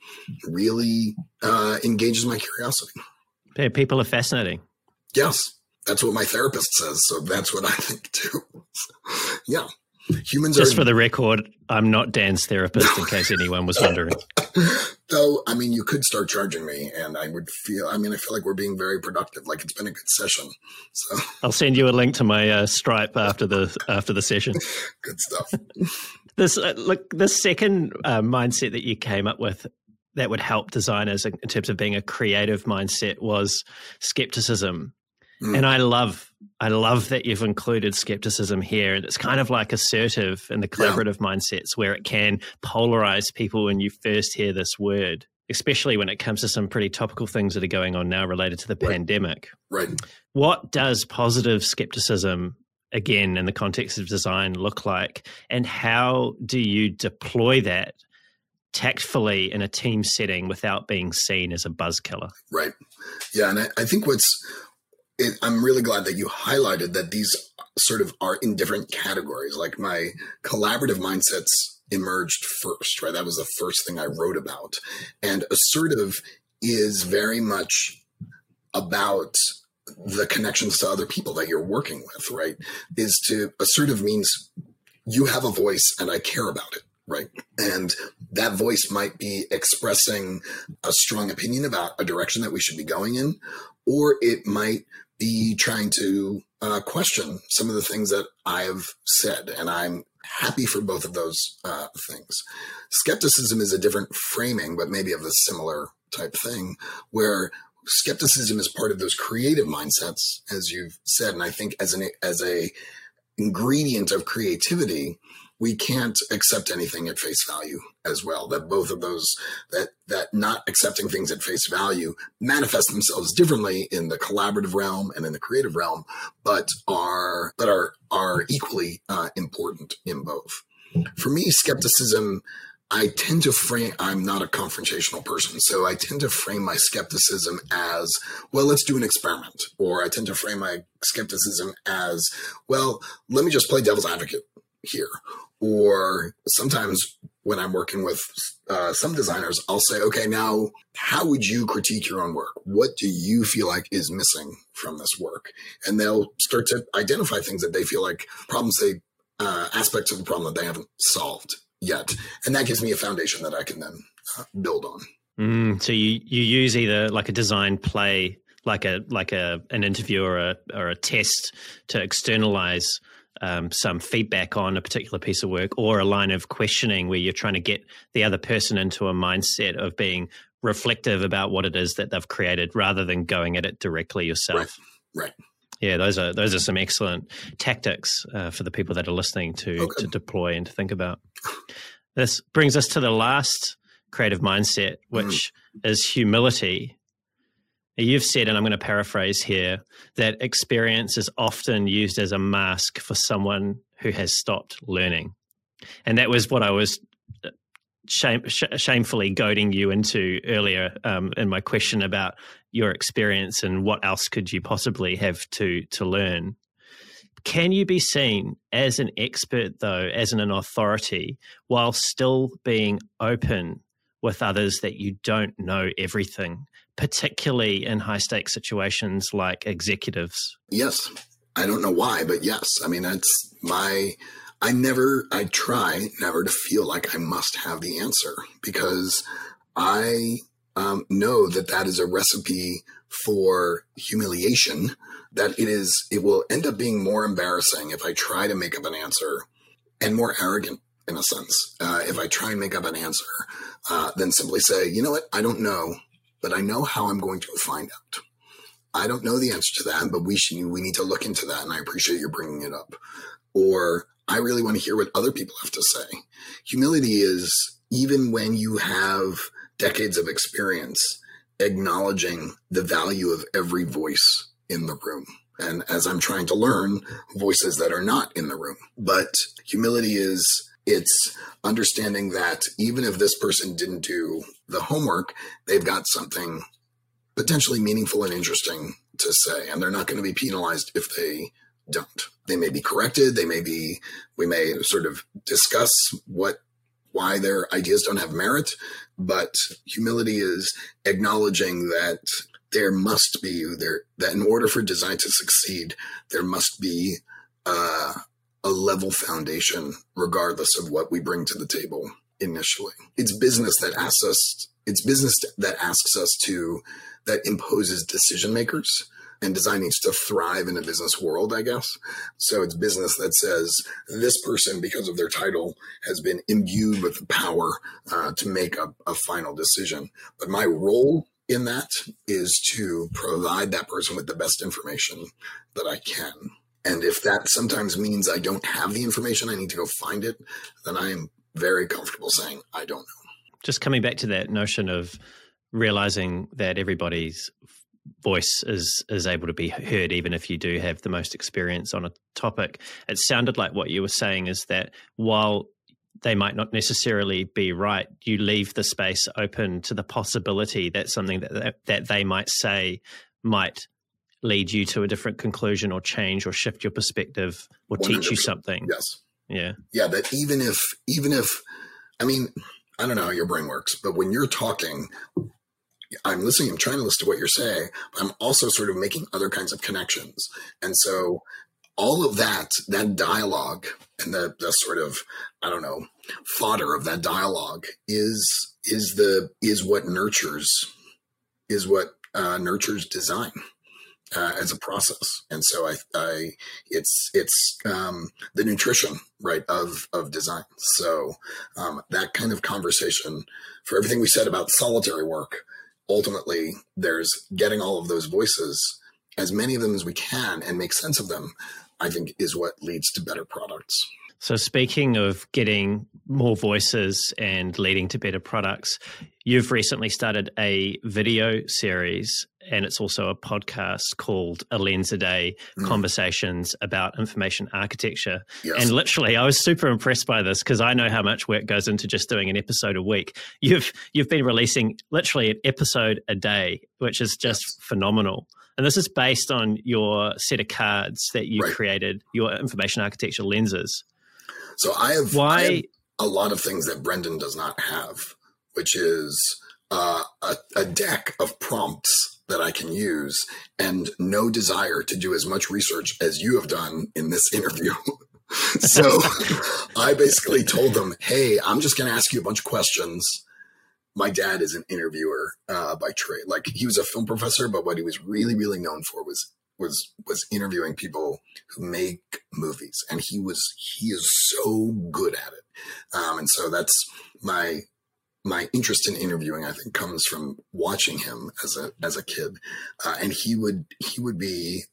really uh, engages my curiosity. People are fascinating. Yes, that's what my therapist says. So that's what I think too. yeah. Humans Just are, for the record, I'm not Dan's therapist, in case anyone was wondering. Though, I mean, you could start charging me, and I would feel. I mean, I feel like we're being very productive. Like it's been a good session. So I'll send you a link to my uh, Stripe after the after the session. good stuff. this uh, look, the second uh, mindset that you came up with that would help designers in terms of being a creative mindset was skepticism Mm. And I love I love that you've included skepticism here. And it's kind of like assertive in the collaborative yeah. mindsets where it can polarize people when you first hear this word, especially when it comes to some pretty topical things that are going on now related to the right. pandemic. Right. What does positive skepticism again in the context of design look like? And how do you deploy that tactfully in a team setting without being seen as a buzz killer? Right. Yeah. And I, I think what's it, I'm really glad that you highlighted that these sort of are in different categories. Like my collaborative mindsets emerged first, right? That was the first thing I wrote about. And assertive is very much about the connections to other people that you're working with, right? Is to assertive means you have a voice and I care about it right? And that voice might be expressing a strong opinion about a direction that we should be going in, or it might be trying to uh, question some of the things that I've said. And I'm happy for both of those uh, things. Skepticism is a different framing, but maybe of a similar type thing where skepticism is part of those creative mindsets, as you've said. And I think as an, as a ingredient of creativity, we can't accept anything at face value as well that both of those that that not accepting things at face value manifest themselves differently in the collaborative realm and in the creative realm but are but are are equally uh, important in both for me skepticism I tend to frame, I'm not a confrontational person. So I tend to frame my skepticism as, well, let's do an experiment. Or I tend to frame my skepticism as, well, let me just play devil's advocate here. Or sometimes when I'm working with uh, some designers, I'll say, okay, now how would you critique your own work? What do you feel like is missing from this work? And they'll start to identify things that they feel like problems they, uh, aspects of the problem that they haven't solved yet. And that gives me a foundation that I can then uh, build on. Mm, so you, you use either like a design play, like a, like a, an interview or a, or a test to externalize um, some feedback on a particular piece of work or a line of questioning where you're trying to get the other person into a mindset of being reflective about what it is that they've created rather than going at it directly yourself. Right. right. Yeah, those are those are some excellent tactics uh, for the people that are listening to okay. to deploy and to think about. This brings us to the last creative mindset, which mm. is humility. You've said, and I'm going to paraphrase here, that experience is often used as a mask for someone who has stopped learning. And that was what I was uh, shame, sh- shamefully goading you into earlier um, in my question about your experience and what else could you possibly have to to learn. Can you be seen as an expert, though, as an, an authority, while still being open with others that you don't know everything, particularly in high stakes situations like executives? Yes. I don't know why, but yes. I mean, that's my. I never, I try never to feel like I must have the answer because I um, know that that is a recipe for humiliation that it is it will end up being more embarrassing if i try to make up an answer and more arrogant in a sense uh, if i try and make up an answer uh, than simply say you know what i don't know but i know how i'm going to find out. I don't know the answer to that but we should we need to look into that and i appreciate you bringing it up. Or i really want to hear what other people have to say. Humility is even when you have decades of experience acknowledging the value of every voice in the room. And as I'm trying to learn voices that are not in the room, but humility is it's understanding that even if this person didn't do the homework, they've got something potentially meaningful and interesting to say, and they're not going to be penalized if they don't. They may be corrected. They may be, we may sort of discuss what why their ideas don't have merit, but humility is acknowledging that there must be there that in order for design to succeed, there must be uh, a level foundation, regardless of what we bring to the table initially. It's business that asks us. It's business that asks us to that imposes decision makers and design needs to thrive in a business world, I guess. So it's business that says this person, because of their title, has been imbued with the power uh, to make a, a final decision. But my role in that is to provide that person with the best information that I can. And if that sometimes means I don't have the information, I need to go find it, then I am very comfortable saying I don't know. Just coming back to that notion of realizing that everybody's voice is is able to be heard even if you do have the most experience on a topic it sounded like what you were saying is that while they might not necessarily be right you leave the space open to the possibility that something that that they might say might lead you to a different conclusion or change or shift your perspective or 100%. teach you something yes yeah yeah that even if even if i mean i don't know how your brain works but when you're talking I'm listening, I'm trying to listen to what you're saying, but I'm also sort of making other kinds of connections. And so all of that, that dialogue and the, the sort of, I don't know, fodder of that dialogue is, is the, is what nurtures, is what uh, nurtures design. Uh, as a process. And so I, I it's it's um, the nutrition right of of design. So um, that kind of conversation for everything we said about solitary work, ultimately there's getting all of those voices, as many of them as we can, and make sense of them, I think is what leads to better products. So, speaking of getting more voices and leading to better products, you've recently started a video series and it's also a podcast called A Lens a Day mm. Conversations about Information Architecture. Yes. And literally, I was super impressed by this because I know how much work goes into just doing an episode a week. You've you've been releasing literally an episode a day, which is just yes. phenomenal. And this is based on your set of cards that you right. created, your information architecture lenses. So I have, Why? I have a lot of things that Brendan does not have, which is uh, a, a deck of prompts that I can use and no desire to do as much research as you have done in this interview. so I basically told them, hey, I'm just going to ask you a bunch of questions. My dad is an interviewer uh, by trade. Like he was a film professor, but what he was really, really known for was was was interviewing people who make movies, and he was he is so good at it, um, and so that's my my interest in interviewing. I think comes from watching him as a as a kid, uh, and he would he would be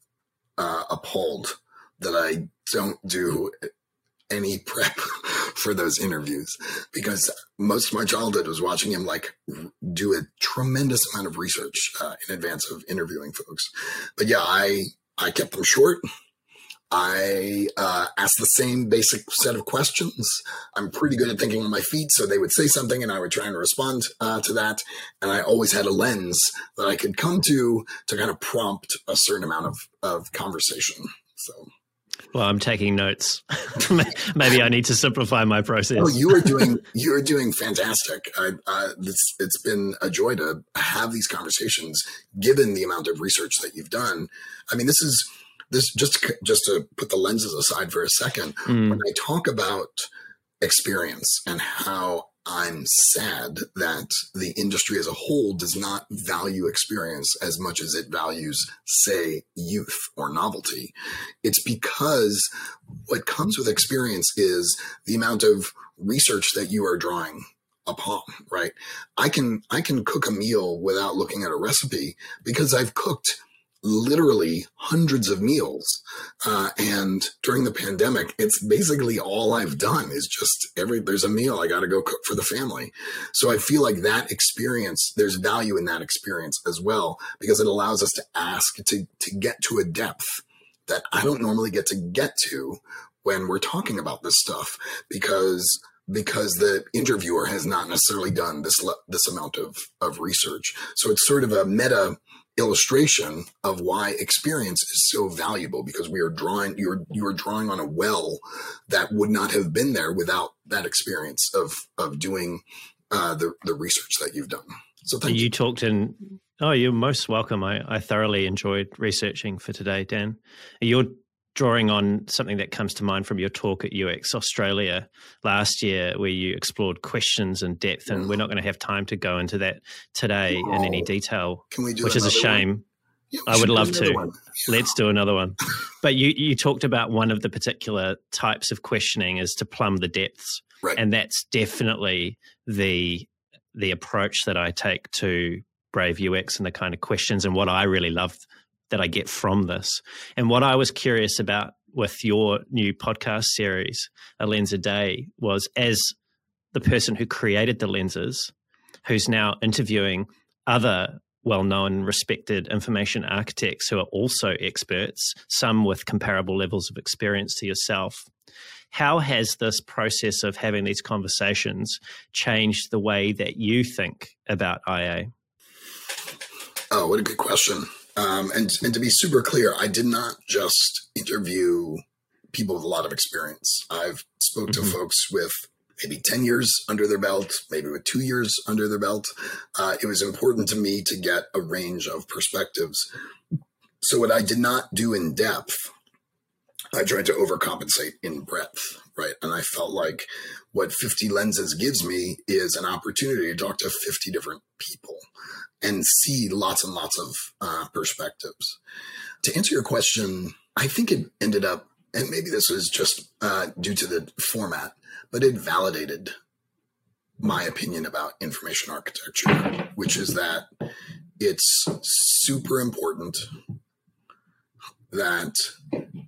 uh, appalled that I don't do any prep for those interviews because most of my childhood was watching him like do a tremendous amount of research uh, in advance of interviewing folks. But yeah, I I kept them short. I uh, asked the same basic set of questions. I'm pretty good at thinking on my feet, so they would say something and I would try and respond uh, to that. And I always had a lens that I could come to to kind of prompt a certain amount of, of conversation. So. Well, I'm taking notes. Maybe I need to simplify my process. Oh, you are doing you are doing fantastic. I, uh, it's it's been a joy to have these conversations, given the amount of research that you've done. I mean, this is this just just to put the lenses aside for a second. Mm. When I talk about experience and how I'm sad that the industry as a whole does not value experience as much as it values, say, youth or novelty. It's because what comes with experience is the amount of research that you are drawing upon, right? I can, I can cook a meal without looking at a recipe because I've cooked literally hundreds of meals. Uh, and during the pandemic, it's basically all I've done is just every, there's a meal I got to go cook for the family. So I feel like that experience, there's value in that experience as well, because it allows us to ask to, to get to a depth that I don't normally get to get to when we're talking about this stuff because because the interviewer has not necessarily done this this amount of of research. So it's sort of a meta illustration of why experience is so valuable because we are drawing you're you're drawing on a well that would not have been there without that experience of of doing uh, the the research that you've done. So thank you. You talked in. Oh, you're most welcome. I, I thoroughly enjoyed researching for today, Dan. You're drawing on something that comes to mind from your talk at UX Australia last year, where you explored questions and depth, and we're not going to have time to go into that today in any detail. Can we do which is a shame. Yeah, I would love to. Yeah. Let's do another one. but you you talked about one of the particular types of questioning is to plumb the depths, right. and that's definitely the the approach that I take to Brave UX and the kind of questions and what I really love that I get from this. And what I was curious about with your new podcast series, A Lens a Day, was as the person who created the lenses, who's now interviewing other well known, respected information architects who are also experts, some with comparable levels of experience to yourself. How has this process of having these conversations changed the way that you think about IA? Oh, what a good question. Um, and and to be super clear, I did not just interview people with a lot of experience. I've spoke mm-hmm. to folks with maybe 10 years under their belt, maybe with two years under their belt. Uh, it was important to me to get a range of perspectives. So what I did not do in depth, I tried to overcompensate in breadth, right? And I felt like what 50 lenses gives me is an opportunity to talk to 50 different people and see lots and lots of uh, perspectives. To answer your question, I think it ended up, and maybe this was just uh, due to the format, but it validated my opinion about information architecture, which is that it's super important that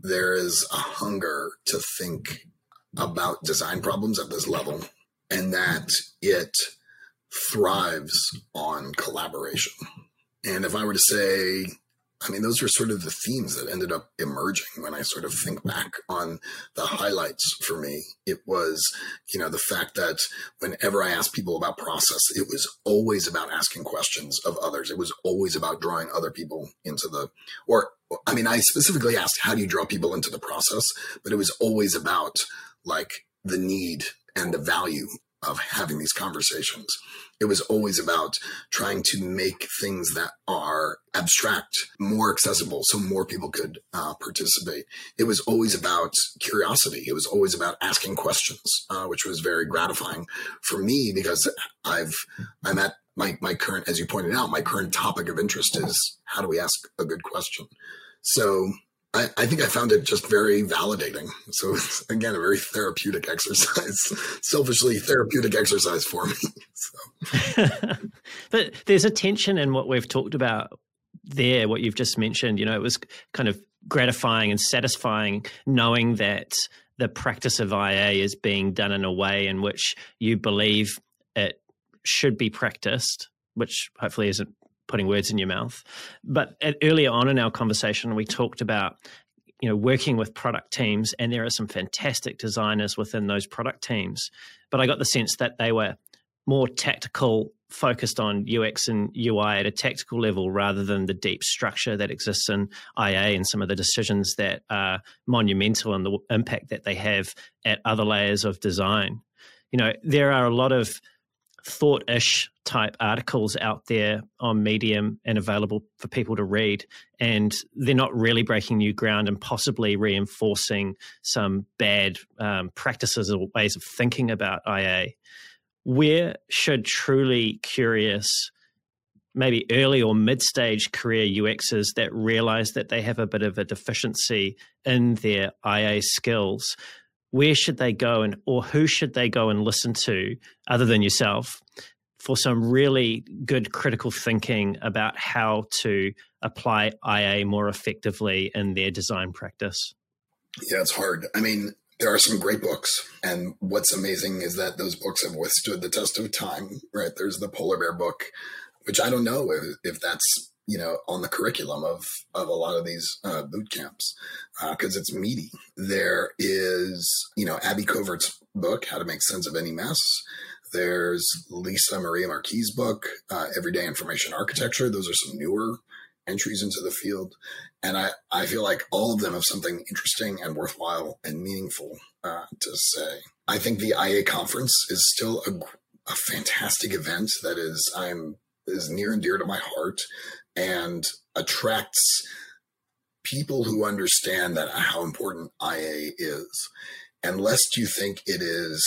there is a hunger to think about design problems at this level and that it thrives on collaboration. And if I were to say, I mean, those were sort of the themes that ended up emerging when I sort of think mm-hmm. back on the highlights for me. It was, you know, the fact that whenever I asked people about process, it was always about asking questions of others. It was always about drawing other people into the, or, I mean, I specifically asked, how do you draw people into the process? But it was always about like the need and the value of having these conversations. It was always about trying to make things that are abstract more accessible so more people could uh, participate. It was always about curiosity. It was always about asking questions, uh, which was very gratifying for me because I've, I'm at my, my current, as you pointed out, my current topic of interest is how do we ask a good question? So I, I, think I found it just very validating. So it's again a very therapeutic exercise, selfishly therapeutic exercise for me. So. but there's a tension in what we've talked about there, what you've just mentioned. You know, it was kind of gratifying and satisfying knowing that the practice of IA is being done in a way in which you believe it should be practiced, which hopefully isn't putting words in your mouth. But at, earlier on in our conversation, we talked about you know working with product teams, and there are some fantastic designers within those product teams. But I got the sense that they were more tactical, focused on UX and UI at a tactical level rather than the deep structure that exists in IA and some of the decisions that are monumental and the impact that they have at other layers of design. You know, there are a lot of thought ish type articles out there on Medium and available for people to read. And they're not really breaking new ground and possibly reinforcing some bad um, practices or ways of thinking about IA. Where should truly curious, maybe early or mid stage career UXers that realize that they have a bit of a deficiency in their IA skills where should they go and or who should they go and listen to other than yourself for some really good critical thinking about how to apply IA more effectively in their design practice? Yeah, it's hard. I mean, there are some great books, and what's amazing is that those books have withstood the test of time. Right? There's the Polar Bear book, which I don't know if, if that's you know, on the curriculum of of a lot of these uh, boot camps because uh, it's meaty. There is, you know, Abby Covert's book, How to Make Sense of Any Mess. There's Lisa Maria Marquis' book, uh, Everyday Information Architecture. Those are some newer entries into the field, and I I feel like all of them have something interesting and worthwhile and meaningful uh, to say. I think the IA conference is still a, a fantastic event that is I'm is near and dear to my heart and attracts people who understand that how important IA is. And lest you think it is,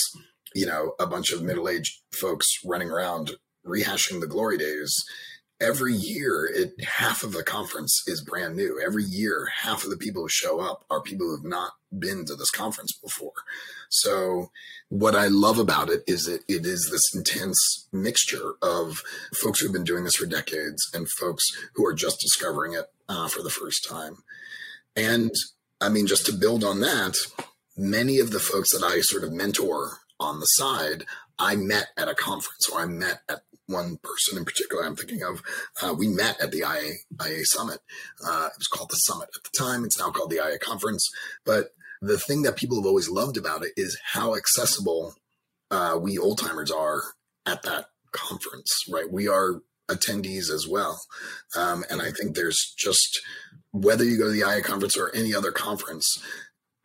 you know, a bunch of middle-aged folks running around rehashing the glory days, every year it half of the conference is brand new. Every year half of the people who show up are people who have not been to this conference before. So what i love about it is that it is this intense mixture of folks who've been doing this for decades and folks who are just discovering it uh, for the first time. And i mean just to build on that many of the folks that i sort of mentor on the side I met at a conference or I met at one person in particular I'm thinking of. Uh, we met at the IA, IA Summit. Uh, it was called the Summit at the time. It's now called the IA Conference. But the thing that people have always loved about it is how accessible uh, we old timers are at that conference, right? We are attendees as well. Um, and I think there's just, whether you go to the IA conference or any other conference,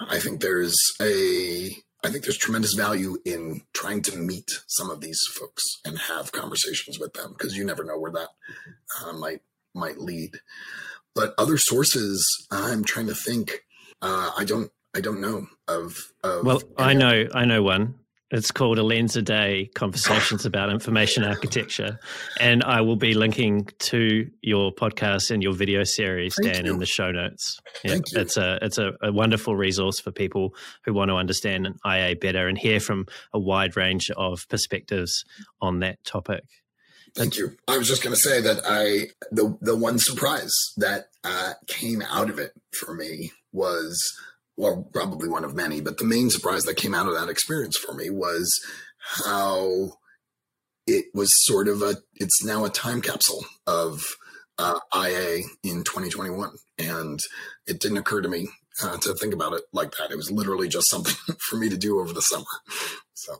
I think there's a I think there's tremendous value in trying to meet some of these folks and have conversations with them because you never know where that uh, might might lead. But other sources, I'm trying to think. Uh, I don't. I don't know of. of well, I know. I know one. It's called a lens a day conversations about information architecture. And I will be linking to your podcast and your video series, Thank Dan, you. in the show notes. Yeah, Thank you. It's a it's a, a, wonderful resource for people who want to understand IA better and hear from a wide range of perspectives on that topic. Thank you. I was just going to say that I the the one surprise that uh, came out of it for me was well, probably one of many, but the main surprise that came out of that experience for me was how it was sort of a, it's now a time capsule of uh, IA in 2021. And it didn't occur to me uh, to think about it like that. It was literally just something for me to do over the summer. So,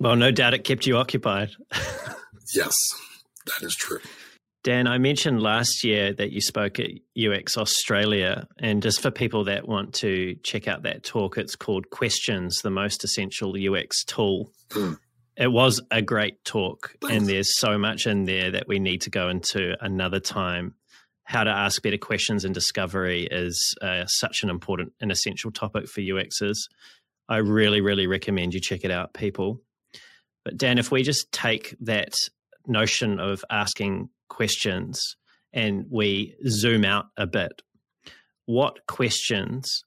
well, no doubt it kept you occupied. yes, that is true. Dan, I mentioned last year that you spoke at UX Australia. And just for people that want to check out that talk, it's called Questions, the most essential UX tool. Mm. It was a great talk, Thanks. and there's so much in there that we need to go into another time. How to ask better questions in discovery is uh, such an important and essential topic for UXers. I really, really recommend you check it out, people. But Dan, if we just take that notion of asking questions and we zoom out a bit. what questions,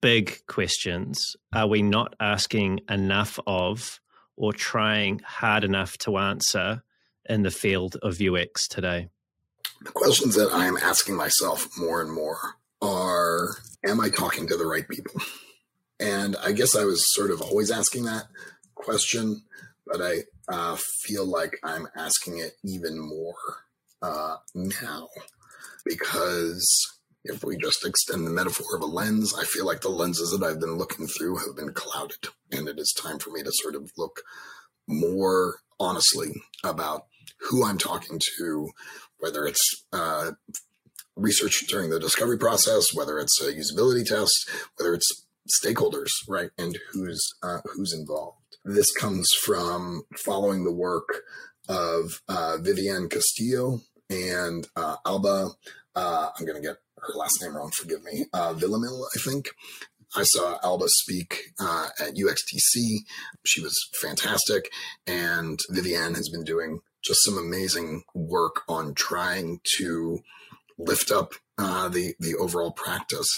big questions, are we not asking enough of or trying hard enough to answer in the field of UX today? The questions that I'm asking myself more and more are Am I talking to the right people? And I guess I was sort of always asking that question, but I uh, feel like I'm asking it even more uh, now because if we just extend the metaphor of a lens, I feel like the lenses that I've been looking through have been clouded. And it is time for me to sort of look more honestly about who I'm talking to, whether it's uh, research during the discovery process, whether it's a usability test, whether it's stakeholders, right, and who's uh, who's involved. This comes from following the work of uh, Vivianne Castillo and uh, Alba. Uh, I'm going to get her last name wrong. Forgive me. Uh, Villamil, I think. I saw Alba speak uh, at UXTC. She was fantastic, and Vivianne has been doing just some amazing work on trying to lift up uh, the the overall practice.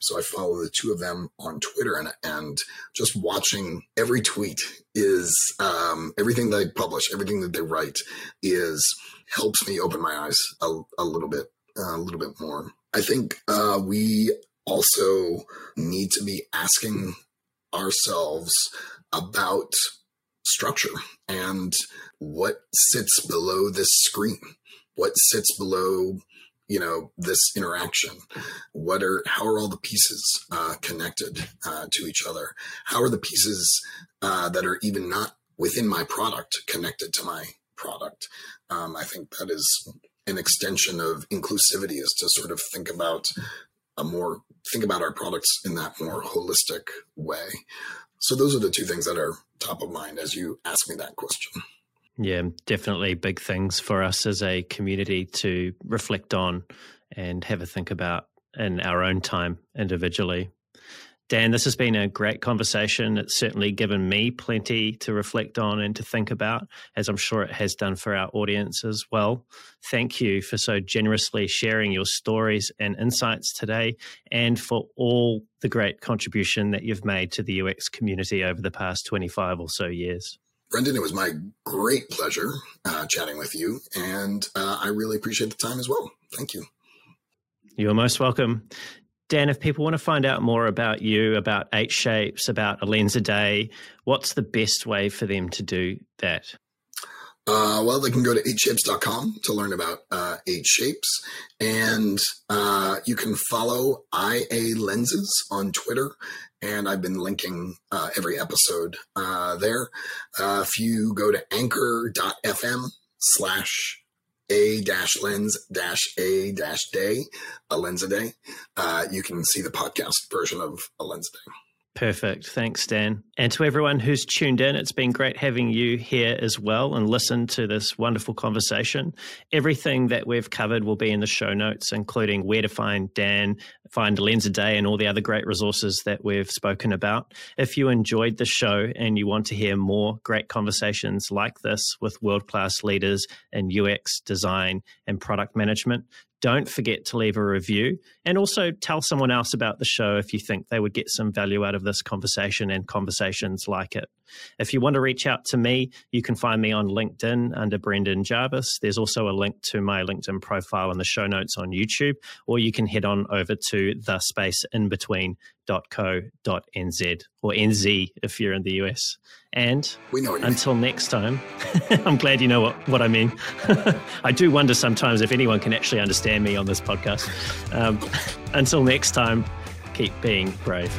So I follow the two of them on Twitter, and and just watching every tweet is um, everything they publish, everything that they write is helps me open my eyes a, a little bit, uh, a little bit more. I think uh, we also need to be asking ourselves about structure and what sits below this screen, what sits below you know this interaction? What are how are all the pieces uh, connected uh, to each other? How are the pieces uh, that are even not within my product connected to my product. Um, i think that is an extension of inclusivity is to sort of think about a more think about our products in that more holistic way. So those are the two things that are top of mind as you ask me that question. Yeah, definitely big things for us as a community to reflect on and have a think about in our own time individually. Dan, this has been a great conversation. It's certainly given me plenty to reflect on and to think about, as I'm sure it has done for our audience as well. Thank you for so generously sharing your stories and insights today, and for all the great contribution that you've made to the UX community over the past 25 or so years. Brendan, it was my great pleasure uh, chatting with you, and uh, I really appreciate the time as well. Thank you. You're most welcome. Dan, if people want to find out more about you, about Eight Shapes, about a lens a day, what's the best way for them to do that? Uh, well, they can go to 8shapes.com to learn about uh, 8 Shapes. And uh, you can follow IA Lenses on Twitter. And I've been linking uh, every episode uh, there. Uh, if you go to anchor.fm slash a dash lens dash a dash day, a lens a day, uh, you can see the podcast version of a lens a day. Perfect. Thanks, Dan. And to everyone who's tuned in, it's been great having you here as well and listen to this wonderful conversation. Everything that we've covered will be in the show notes, including where to find Dan, find Lens a Day, and all the other great resources that we've spoken about. If you enjoyed the show and you want to hear more great conversations like this with world class leaders in UX, design, and product management, don't forget to leave a review and also tell someone else about the show if you think they would get some value out of this conversation and conversations like it. If you want to reach out to me, you can find me on LinkedIn under Brendan Jarvis. There's also a link to my LinkedIn profile in the show notes on YouTube, or you can head on over to the space in between nz or NZ if you're in the US. And until next time, I'm glad you know what, what I mean. I do wonder sometimes if anyone can actually understand me on this podcast. Um, until next time, keep being brave.